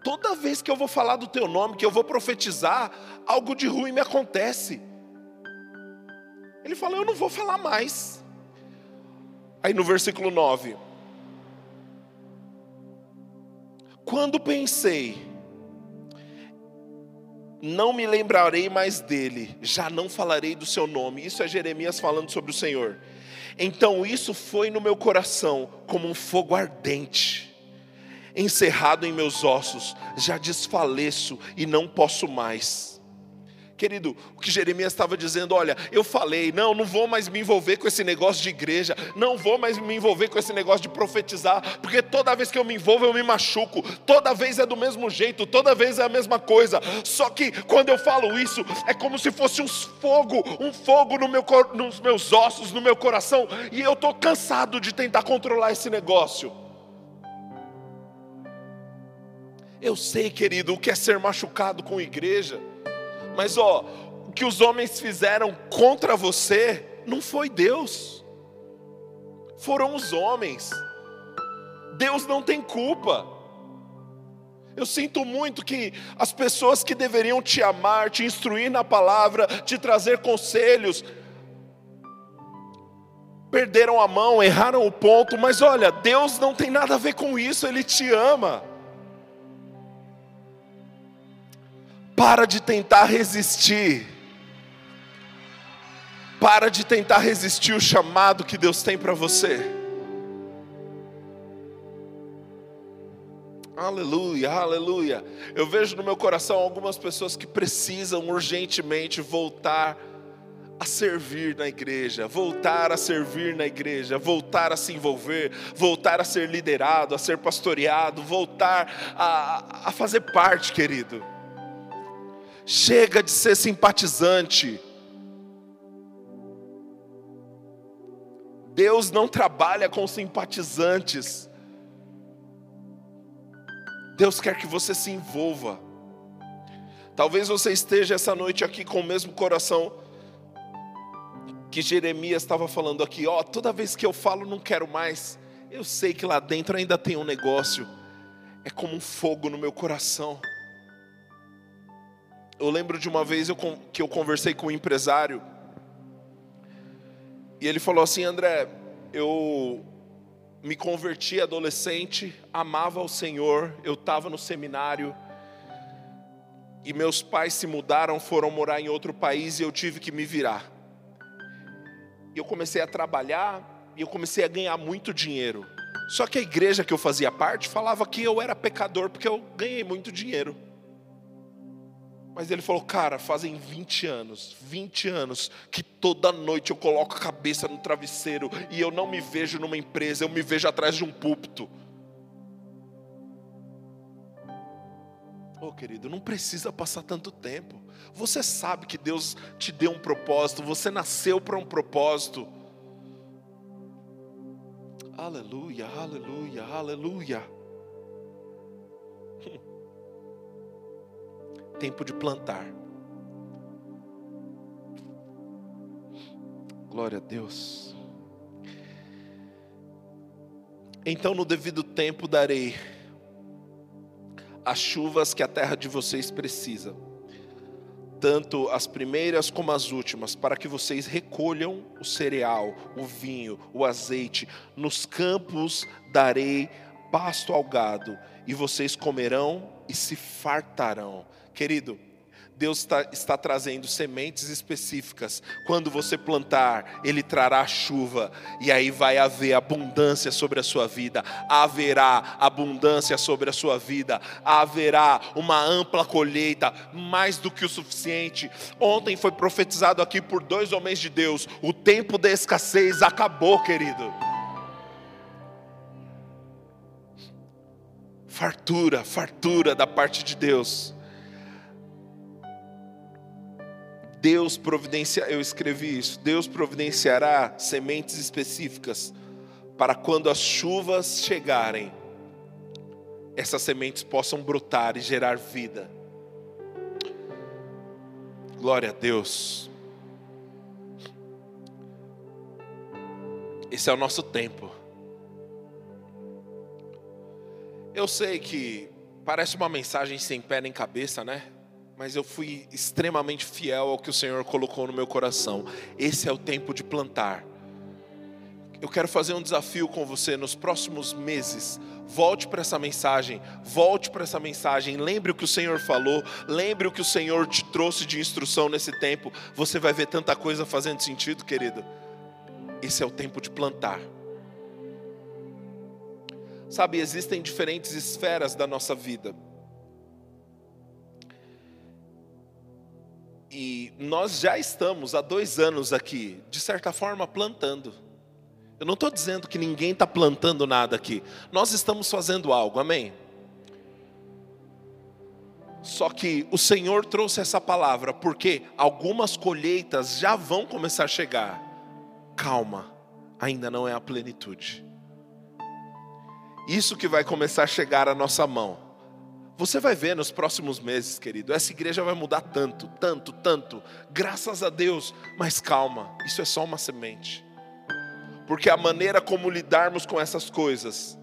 toda vez que eu vou falar do teu nome, que eu vou profetizar, algo de ruim me acontece. Ele fala: Eu não vou falar mais. Aí no versículo 9: Quando pensei, não me lembrarei mais dele, já não falarei do seu nome. Isso é Jeremias falando sobre o Senhor. Então isso foi no meu coração como um fogo ardente, encerrado em meus ossos, já desfaleço e não posso mais. Querido, o que Jeremias estava dizendo, olha, eu falei, não, não vou mais me envolver com esse negócio de igreja, não vou mais me envolver com esse negócio de profetizar, porque toda vez que eu me envolvo eu me machuco, toda vez é do mesmo jeito, toda vez é a mesma coisa. Só que quando eu falo isso, é como se fosse um fogo, um fogo no meu, nos meus ossos, no meu coração, e eu estou cansado de tentar controlar esse negócio. Eu sei, querido, o que é ser machucado com igreja. Mas ó, o que os homens fizeram contra você não foi Deus. Foram os homens. Deus não tem culpa. Eu sinto muito que as pessoas que deveriam te amar, te instruir na palavra, te trazer conselhos, perderam a mão, erraram o ponto, mas olha, Deus não tem nada a ver com isso, Ele te ama. Para de tentar resistir. Para de tentar resistir o chamado que Deus tem para você. Aleluia, aleluia. Eu vejo no meu coração algumas pessoas que precisam urgentemente voltar a servir na igreja, voltar a servir na igreja, voltar a se envolver, voltar a ser liderado, a ser pastoreado, voltar a, a fazer parte, querido. Chega de ser simpatizante. Deus não trabalha com simpatizantes. Deus quer que você se envolva. Talvez você esteja essa noite aqui com o mesmo coração que Jeremias estava falando aqui. Ó, oh, toda vez que eu falo, não quero mais. Eu sei que lá dentro ainda tem um negócio. É como um fogo no meu coração. Eu lembro de uma vez eu, que eu conversei com um empresário. E ele falou assim: André, eu me converti adolescente, amava o Senhor, eu estava no seminário. E meus pais se mudaram, foram morar em outro país e eu tive que me virar. E eu comecei a trabalhar e eu comecei a ganhar muito dinheiro. Só que a igreja que eu fazia parte falava que eu era pecador porque eu ganhei muito dinheiro. Mas ele falou, cara, fazem 20 anos, 20 anos, que toda noite eu coloco a cabeça no travesseiro e eu não me vejo numa empresa, eu me vejo atrás de um púlpito. Oh, querido, não precisa passar tanto tempo. Você sabe que Deus te deu um propósito, você nasceu para um propósito. Aleluia, aleluia, aleluia. [laughs] tempo de plantar. Glória a Deus. Então, no devido tempo, darei as chuvas que a terra de vocês precisa, tanto as primeiras como as últimas, para que vocês recolham o cereal, o vinho, o azeite. Nos campos darei pasto ao gado, e vocês comerão e se fartarão. Querido, Deus está, está, trazendo sementes específicas. Quando você plantar, Ele trará chuva, e aí vai haver abundância sobre a sua vida. Haverá abundância sobre a sua vida. Haverá uma ampla colheita, mais do que o suficiente. Ontem foi profetizado aqui por dois homens de Deus: o tempo da escassez acabou, querido. Fartura, fartura da parte de Deus. Deus providenciará, eu escrevi isso, Deus providenciará sementes específicas para quando as chuvas chegarem, essas sementes possam brotar e gerar vida. Glória a Deus. Esse é o nosso tempo. Eu sei que parece uma mensagem sem pé nem cabeça, né? Mas eu fui extremamente fiel ao que o Senhor colocou no meu coração. Esse é o tempo de plantar. Eu quero fazer um desafio com você nos próximos meses. Volte para essa mensagem, volte para essa mensagem. Lembre o que o Senhor falou, lembre o que o Senhor te trouxe de instrução nesse tempo. Você vai ver tanta coisa fazendo sentido, querido. Esse é o tempo de plantar. Sabe, existem diferentes esferas da nossa vida. E nós já estamos há dois anos aqui, de certa forma, plantando. Eu não estou dizendo que ninguém está plantando nada aqui. Nós estamos fazendo algo, amém? Só que o Senhor trouxe essa palavra porque algumas colheitas já vão começar a chegar. Calma, ainda não é a plenitude. Isso que vai começar a chegar à nossa mão. Você vai ver nos próximos meses, querido, essa igreja vai mudar tanto, tanto, tanto, graças a Deus, mas calma, isso é só uma semente. Porque a maneira como lidarmos com essas coisas,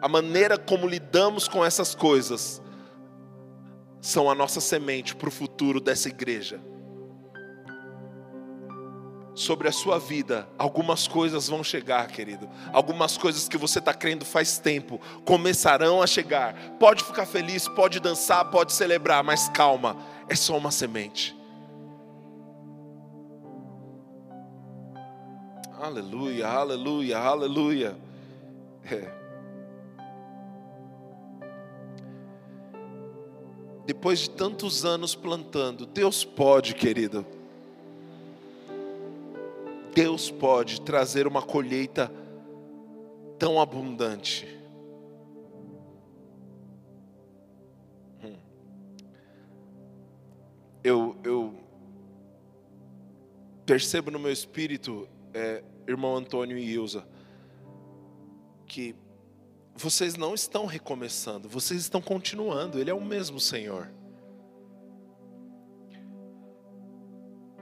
a maneira como lidamos com essas coisas, são a nossa semente para o futuro dessa igreja. Sobre a sua vida, algumas coisas vão chegar, querido. Algumas coisas que você está crendo faz tempo começarão a chegar. Pode ficar feliz, pode dançar, pode celebrar, mas calma, é só uma semente. Aleluia, aleluia, aleluia. É. Depois de tantos anos plantando, Deus pode, querido. Deus pode trazer uma colheita tão abundante. Hum. Eu, eu percebo no meu espírito é, irmão Antônio e Ilza, que vocês não estão recomeçando, vocês estão continuando, Ele é o mesmo Senhor.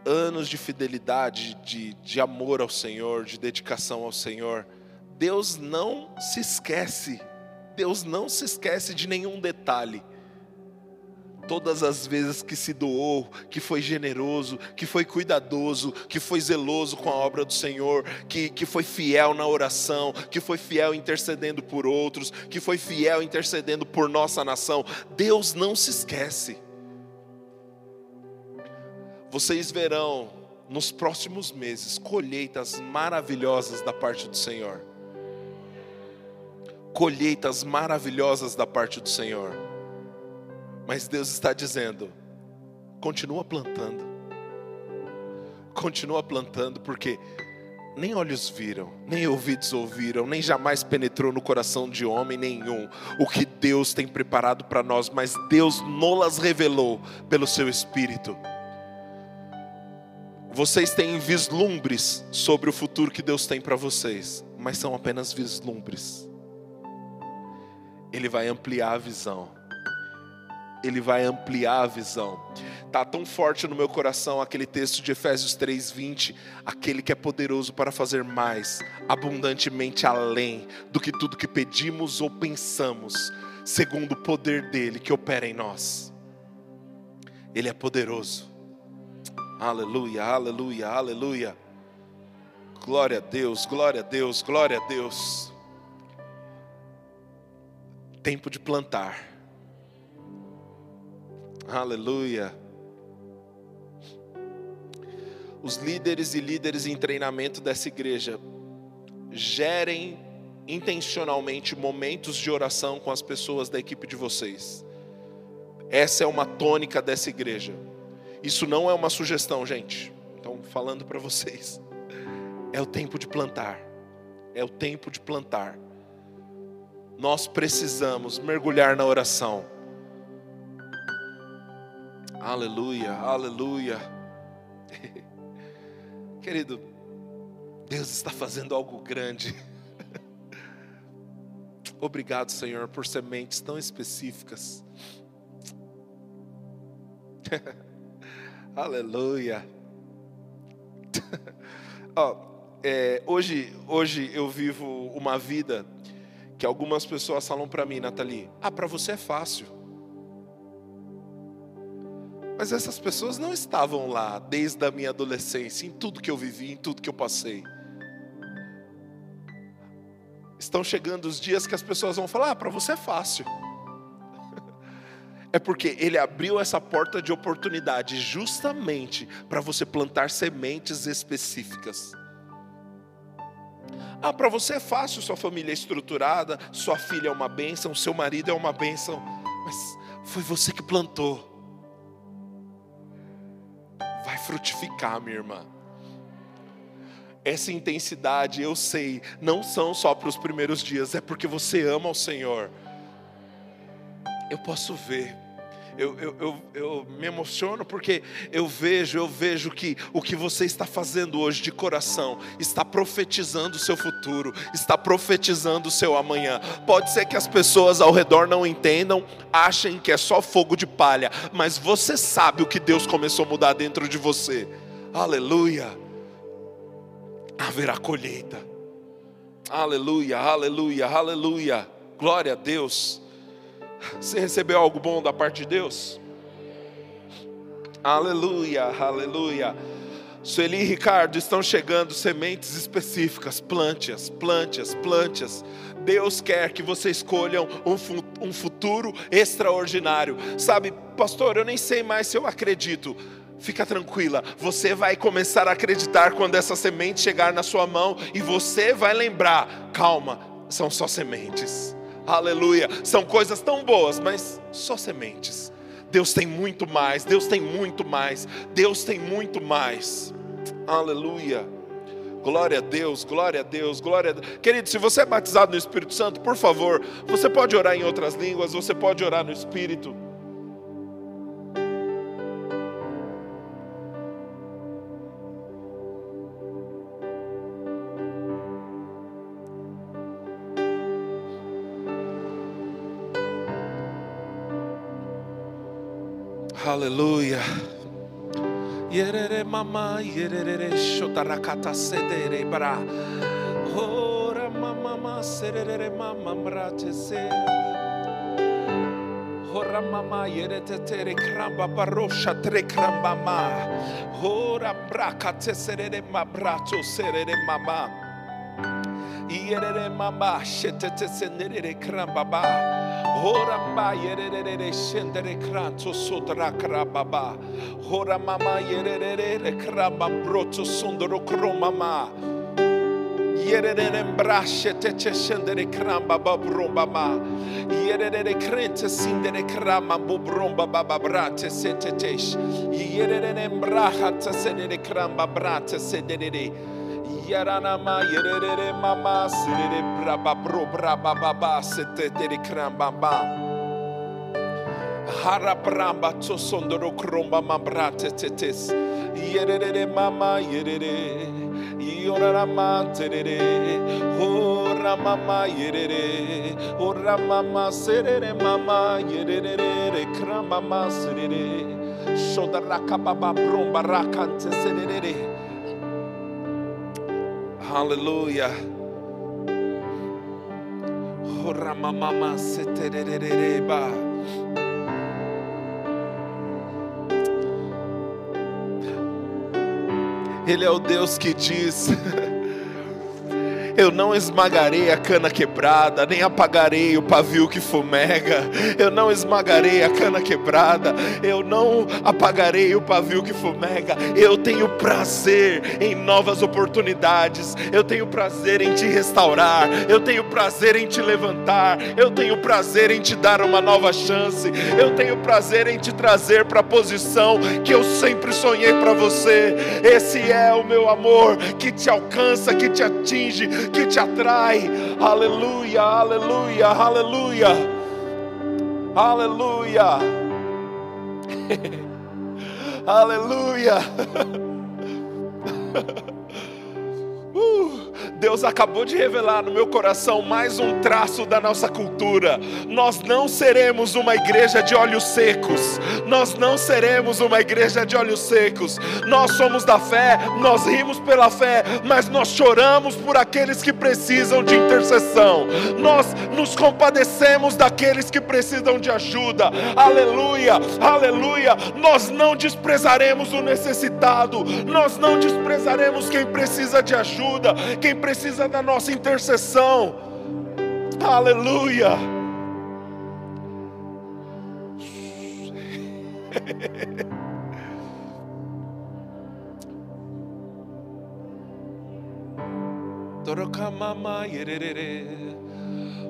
Anos de fidelidade, de, de amor ao Senhor, de dedicação ao Senhor. Deus não se esquece, Deus não se esquece de nenhum detalhe todas as vezes que se doou, que foi generoso, que foi cuidadoso, que foi zeloso com a obra do Senhor, que, que foi fiel na oração, que foi fiel intercedendo por outros, que foi fiel intercedendo por nossa nação. Deus não se esquece. Vocês verão nos próximos meses colheitas maravilhosas da parte do Senhor. Colheitas maravilhosas da parte do Senhor. Mas Deus está dizendo: continua plantando, continua plantando, porque nem olhos viram, nem ouvidos ouviram, nem jamais penetrou no coração de homem nenhum o que Deus tem preparado para nós, mas Deus nolas revelou pelo seu Espírito. Vocês têm vislumbres sobre o futuro que Deus tem para vocês, mas são apenas vislumbres. Ele vai ampliar a visão ele vai ampliar a visão. Tá tão forte no meu coração aquele texto de Efésios 3:20, aquele que é poderoso para fazer mais, abundantemente além do que tudo que pedimos ou pensamos, segundo o poder dele que opera em nós. Ele é poderoso. Aleluia, aleluia, aleluia. Glória a Deus, glória a Deus, glória a Deus. Tempo de plantar Aleluia. Os líderes e líderes em treinamento dessa igreja gerem intencionalmente momentos de oração com as pessoas da equipe de vocês. Essa é uma tônica dessa igreja. Isso não é uma sugestão, gente. Então, falando para vocês, é o tempo de plantar. É o tempo de plantar. Nós precisamos mergulhar na oração Aleluia, aleluia. [laughs] Querido, Deus está fazendo algo grande. [laughs] Obrigado, Senhor, por sementes tão específicas. [laughs] Aleluia. [laughs] oh, é, hoje, hoje eu vivo uma vida que algumas pessoas falam para mim, Nathalie: ah, para você é fácil. Mas essas pessoas não estavam lá desde a minha adolescência, em tudo que eu vivi, em tudo que eu passei. Estão chegando os dias que as pessoas vão falar: ah, para você é fácil. É porque ele abriu essa porta de oportunidade justamente para você plantar sementes específicas. Ah, para você é fácil, sua família é estruturada, sua filha é uma bênção, seu marido é uma bênção, mas foi você que plantou. Vai frutificar, minha irmã. Essa intensidade, eu sei, não são só para os primeiros dias, é porque você ama o Senhor. Eu posso ver eu, eu, eu, eu, me emociono porque eu vejo, eu vejo que o que você está fazendo hoje de coração está profetizando o seu futuro, está profetizando o seu amanhã. Pode ser que as pessoas ao redor não entendam, achem que é só fogo de palha, mas você sabe o que Deus começou a mudar dentro de você. Aleluia. Haverá colheita. Aleluia, aleluia, aleluia. Glória a Deus. Você recebeu algo bom da parte de Deus? Aleluia, aleluia. Sueli e Ricardo estão chegando sementes específicas, plante-as, plante-as, plante-as. Deus quer que você escolha um, um futuro extraordinário. Sabe, pastor, eu nem sei mais se eu acredito. Fica tranquila, você vai começar a acreditar quando essa semente chegar na sua mão e você vai lembrar: calma, são só sementes aleluia. São coisas tão boas, mas só sementes. Deus tem muito mais, Deus tem muito mais, Deus tem muito mais, aleluia. Glória a Deus, glória a Deus, glória a Deus. Querido, se você é batizado no Espírito Santo, por favor, você pode orar em outras línguas, você pode orar no Espírito. Aleluia. Yerere mama, yerere shotarakata sedere bra. Ora mama ma serere mama mrate se. Ora mama yerete tere kramba barosha tre kramba ma. Ora braka te serere ma serere mama. Yerere mama şetete senere kran baba. Horamba yerere şendere kran to sodra kran baba. Hora mama yerere kran bambro to sondro kron mama. Yerere mbraşe teçe şendere kran baba bron baba. Yerere krente sindere kran mambo bron baba babra te seteteş. Yerere mbraha te senere kran babra te senere. Yaranama yerere mama sirere braba bro braba baba setetere krambamba. Hara bramba to sondoro kromba mambrate tetes. Yerere mama yerere. Yorara manterere. Ora mama yerere. Ora mama serere mama yerere krambama serere. Shodaraka baba bromba rakante serere. Seterereba. Ele é o Deus que diz [laughs] Eu não esmagarei a cana quebrada, nem apagarei o pavio que fumega. Eu não esmagarei a cana quebrada, eu não apagarei o pavio que fumega. Eu tenho prazer em novas oportunidades. Eu tenho prazer em te restaurar. Eu tenho prazer em te levantar. Eu tenho prazer em te dar uma nova chance. Eu tenho prazer em te trazer para a posição que eu sempre sonhei para você. Esse é o meu amor que te alcança, que te atinge, que te atrai. Aleluia, aleluia, aleluia. Aleluia. [laughs] aleluia. [laughs] Uh, Deus acabou de revelar no meu coração mais um traço da nossa cultura. Nós não seremos uma igreja de olhos secos. Nós não seremos uma igreja de olhos secos. Nós somos da fé, nós rimos pela fé, mas nós choramos por aqueles que precisam de intercessão. Nós nos compadecemos daqueles que precisam de ajuda. Aleluia, aleluia. Nós não desprezaremos o necessitado. Nós não desprezaremos quem precisa de ajuda, quem precisa precisa da nossa intercessão. Aleluia. [laughs] Torokamama yerere,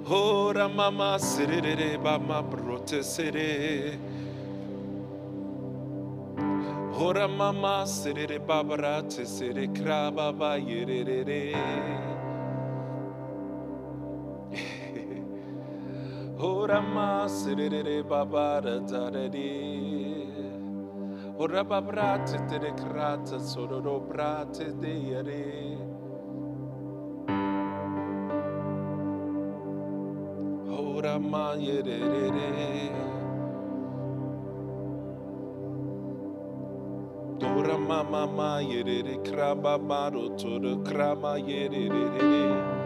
ora mama serere bama brote sere. Ora mama serere babara te sere kraba ba yerere. [laughs] Ora ma serere babara tarere. Ora babra te tere krata sororo brate de yere. Ora ma yerere. Dora mama ma yerere kraba baro tora krama yerere.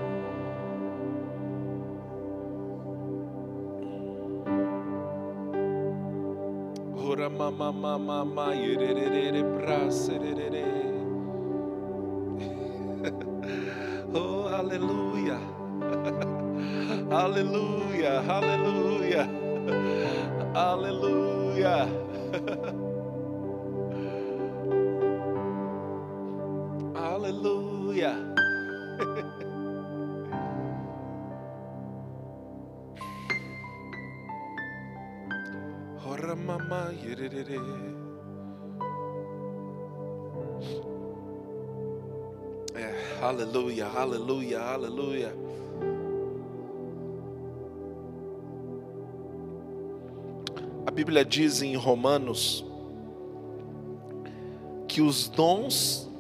Ora mama mama ma yerere braserere. [laughs] Oh hallelujah. [laughs] Hallelujah. Hallelujah. [laughs] Hallelujah. Hallelujah. Ora mama yerere. É, aleluia, aleluia, aleluia. A Bíblia diz em Romanos que os dons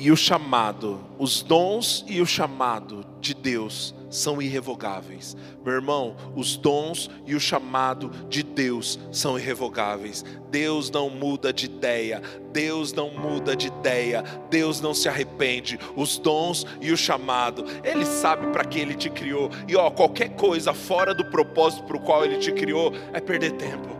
e o chamado, os dons e o chamado de Deus são irrevogáveis. Meu irmão, os dons e o chamado de Deus são irrevogáveis. Deus não muda de ideia, Deus não muda de ideia, Deus não se arrepende. Os dons e o chamado, Ele sabe para que Ele te criou. E ó, qualquer coisa fora do propósito para o qual Ele te criou é perder tempo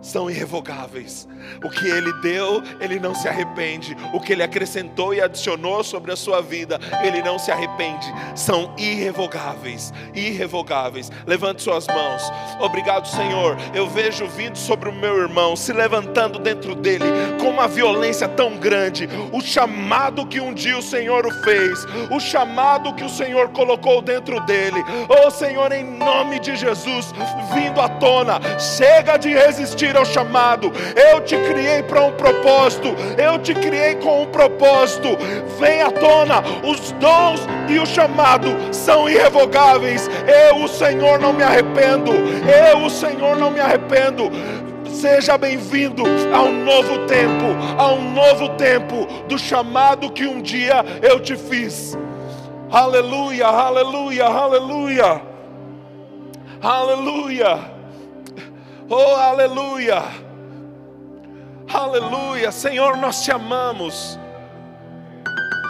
são irrevogáveis. O que ele deu, ele não se arrepende. O que ele acrescentou e adicionou sobre a sua vida, ele não se arrepende. São irrevogáveis, irrevogáveis. Levante suas mãos. Obrigado, Senhor. Eu vejo vindo sobre o meu irmão, se levantando dentro dele com uma violência tão grande. O chamado que um dia o Senhor o fez, o chamado que o Senhor colocou dentro dele. Oh, Senhor, em nome de Jesus, vindo à tona, chega de resistir ao chamado. Eu te criei para um propósito. Eu te criei com um propósito. Vem à tona. Os dons e o chamado são irrevogáveis. Eu, o Senhor, não me arrependo. Eu, o Senhor, não me arrependo. Seja bem-vindo a um novo tempo, a um novo tempo do chamado que um dia eu te fiz. Aleluia, aleluia, aleluia. Aleluia. Oh, aleluia! Aleluia! Senhor, nós te amamos.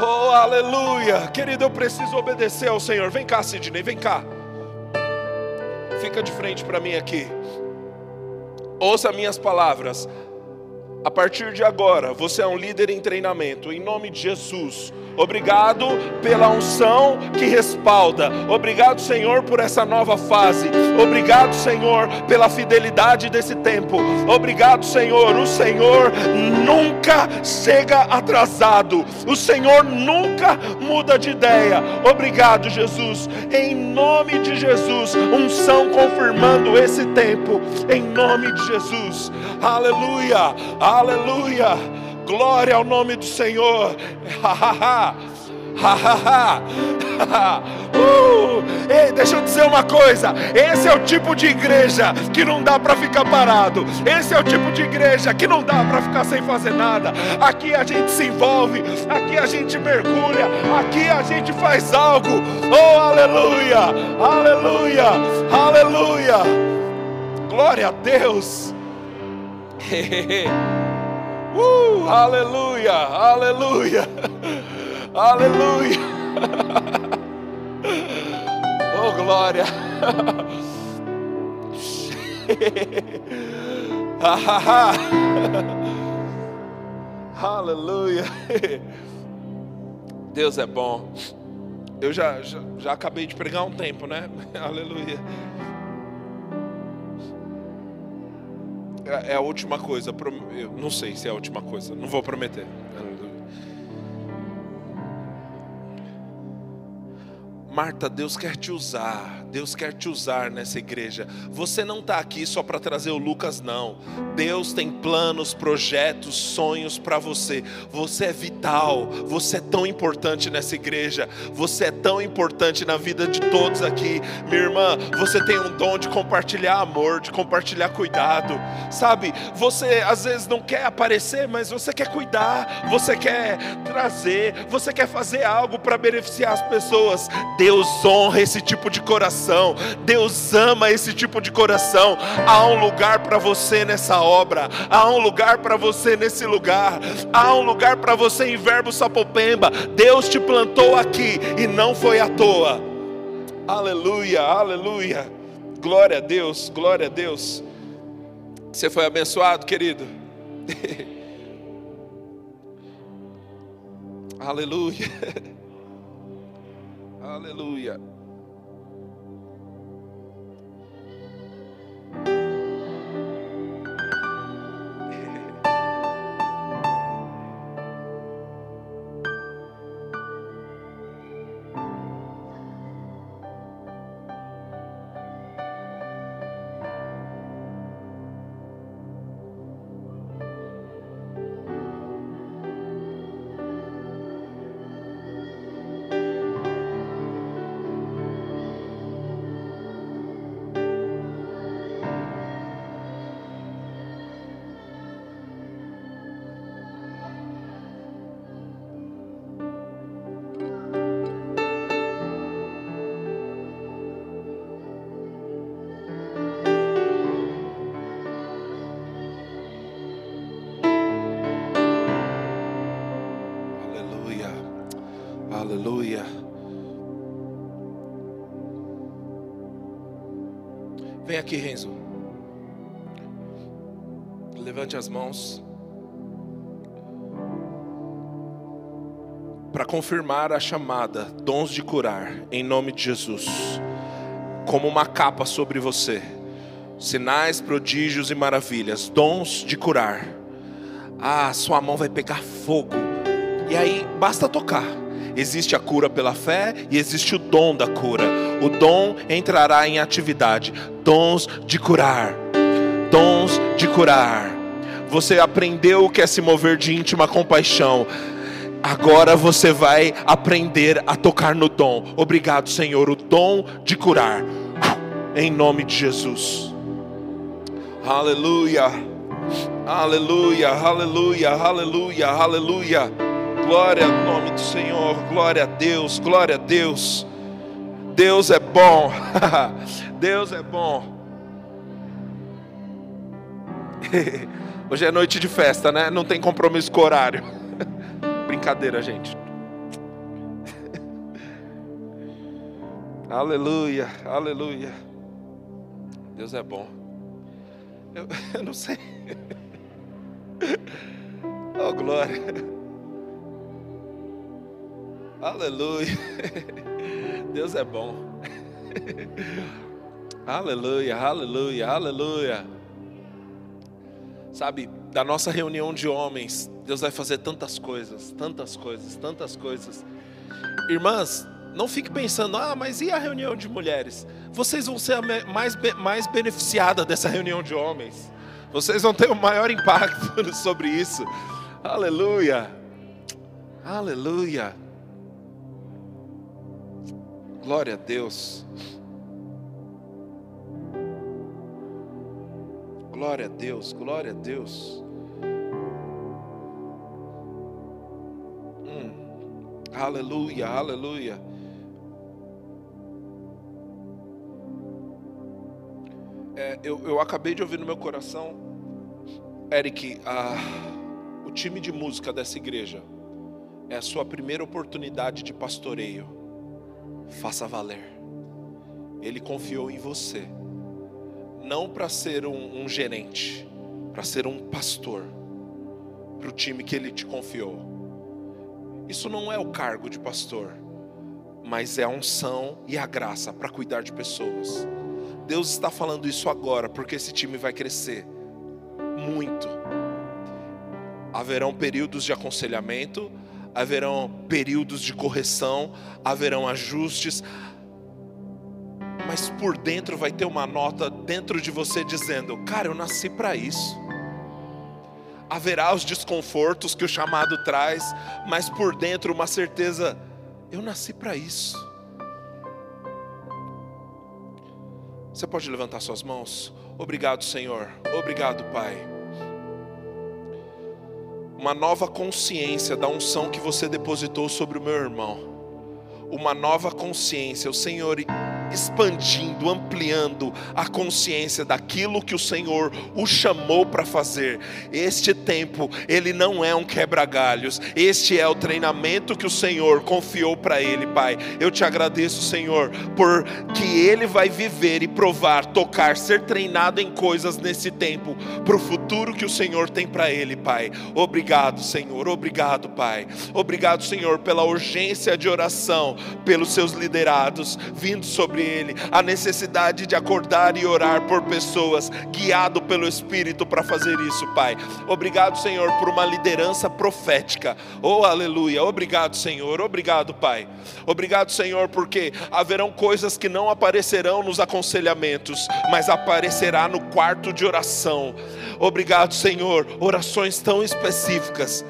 Oh, aleluia! Querido, eu preciso obedecer ao Senhor. Vem cá, Sidney, vem cá. Fica de frente para mim aqui. Ouça minhas palavras. A partir de agora, você é um líder em treinamento. Em nome de Jesus. Obrigado pela unção que respalda. Obrigado, Senhor, por essa nova fase. Obrigado, Senhor, pela fidelidade desse tempo. Obrigado, Senhor. O Senhor nunca chega atrasado. O Senhor nunca muda de ideia. Obrigado, Jesus. Em nome de Jesus, unção confirmando esse tempo. Em nome de Jesus. Aleluia. Aleluia. Glória ao nome do Senhor. [laughs] Uh, ei, deixa eu dizer uma coisa: esse é o tipo de igreja que não dá para ficar parado. Esse é o tipo de igreja que não dá para ficar sem fazer nada. Aqui a gente se envolve, aqui a gente mergulha, aqui a gente faz algo. Oh, aleluia, aleluia, aleluia. Glória a Deus. [laughs] uh, aleluia, aleluia, [laughs] aleluia. [laughs] oh, glória. [laughs] Aleluia. Deus é bom. Eu já, já, já acabei de pregar um tempo, né? Aleluia. É, é a última coisa. Não sei se é a última coisa. Não vou prometer. Marta, Deus quer te usar, Deus quer te usar nessa igreja. Você não está aqui só para trazer o Lucas, não. Deus tem planos, projetos, sonhos para você. Você é vital, você é tão importante nessa igreja, você é tão importante na vida de todos aqui. Minha irmã, você tem um dom de compartilhar amor, de compartilhar cuidado, sabe? Você às vezes não quer aparecer, mas você quer cuidar, você quer trazer, você quer fazer algo para beneficiar as pessoas. Deus honra esse tipo de coração, Deus ama esse tipo de coração. Há um lugar para você nessa obra, há um lugar para você nesse lugar, há um lugar para você em Verbo Sapopemba. Deus te plantou aqui e não foi à toa. Aleluia, aleluia. Glória a Deus, glória a Deus. Você foi abençoado, querido? [laughs] aleluia. [laughs] Aleluia. Aqui, Renzo. Levante as mãos. Para confirmar a chamada, dons de curar, em nome de Jesus, como uma capa sobre você, sinais, prodígios e maravilhas, dons de curar. Ah, sua mão vai pegar fogo, e aí basta tocar Existe a cura pela fé e existe o dom da cura. O dom entrará em atividade. Dons de curar. Dons de curar. Você aprendeu o que é se mover de íntima compaixão. Agora você vai aprender a tocar no dom. Obrigado, Senhor, o dom de curar. Em nome de Jesus. Aleluia. Aleluia, aleluia, aleluia, aleluia. Glória ao nome do Senhor, glória a Deus, glória a Deus. Deus é bom, [laughs] Deus é bom. [laughs] Hoje é noite de festa, né? Não tem compromisso com horário. [laughs] Brincadeira, gente. aleluia, aleluia. Deus é bom. Eu, eu não sei. Oh, glória. Aleluia. Deus é bom. aleluia, aleluia, aleluia. Sabe, da nossa reunião de homens, Deus vai fazer tantas coisas, tantas coisas, tantas coisas. Irmãs, não fique pensando, ah, mas e a reunião de mulheres? Vocês vão ser a mais, mais beneficiada dessa reunião de homens. Vocês vão ter o maior impacto [laughs] sobre isso. Aleluia. Aleluia. Glória a Deus. Glória a Deus, glória a Deus. Hum. Aleluia, aleluia. É, eu, eu acabei de ouvir no meu coração, Eric, a, o time de música dessa igreja é a sua primeira oportunidade de pastoreio. Faça valer. Ele confiou em você, não para ser um, um gerente, para ser um pastor, para o time que ele te confiou. Isso não é o cargo de pastor, mas é a unção e a graça para cuidar de pessoas. Deus está falando isso agora, porque esse time vai crescer muito. Haverão períodos de aconselhamento, haverão períodos de correção, haverão ajustes, mas por dentro vai ter uma nota dentro de você dizendo: Cara, eu nasci para isso. Haverá os desconfortos que o chamado traz, mas por dentro uma certeza: eu nasci para isso. Você pode levantar suas mãos? Obrigado, Senhor. Obrigado, Pai. Uma nova consciência da unção que você depositou sobre o meu irmão. Uma nova consciência. O Senhor expandindo, ampliando a consciência daquilo que o Senhor o chamou para fazer. Este tempo, ele não é um quebra-galhos, este é o treinamento que o Senhor confiou para ele, Pai. Eu te agradeço, Senhor, por que ele vai viver e provar, tocar, ser treinado em coisas nesse tempo, para o futuro que o Senhor tem para ele, Pai. Obrigado, Senhor, obrigado, Pai. Obrigado, Senhor, pela urgência de oração, pelos seus liderados vindo sobre ele a necessidade de acordar e orar por pessoas, guiado pelo Espírito para fazer isso, Pai. Obrigado, Senhor, por uma liderança profética. Oh, aleluia. Obrigado, Senhor. Obrigado, Pai. Obrigado, Senhor, porque haverão coisas que não aparecerão nos aconselhamentos, mas aparecerá no quarto de oração. Obrigado, Senhor. Orações tão específicas.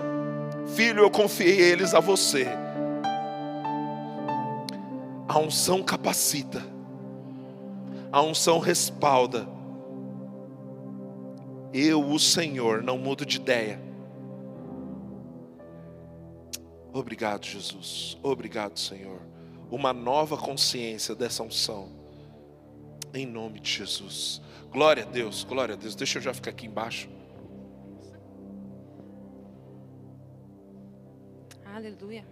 Filho, eu confiei eles a você. A unção capacita, a unção respalda. Eu, o Senhor, não mudo de ideia. Obrigado, Jesus. Obrigado, Senhor. Uma nova consciência dessa unção. Em nome de Jesus. Glória a Deus, glória a Deus. Deixa eu já ficar aqui embaixo. Aleluia.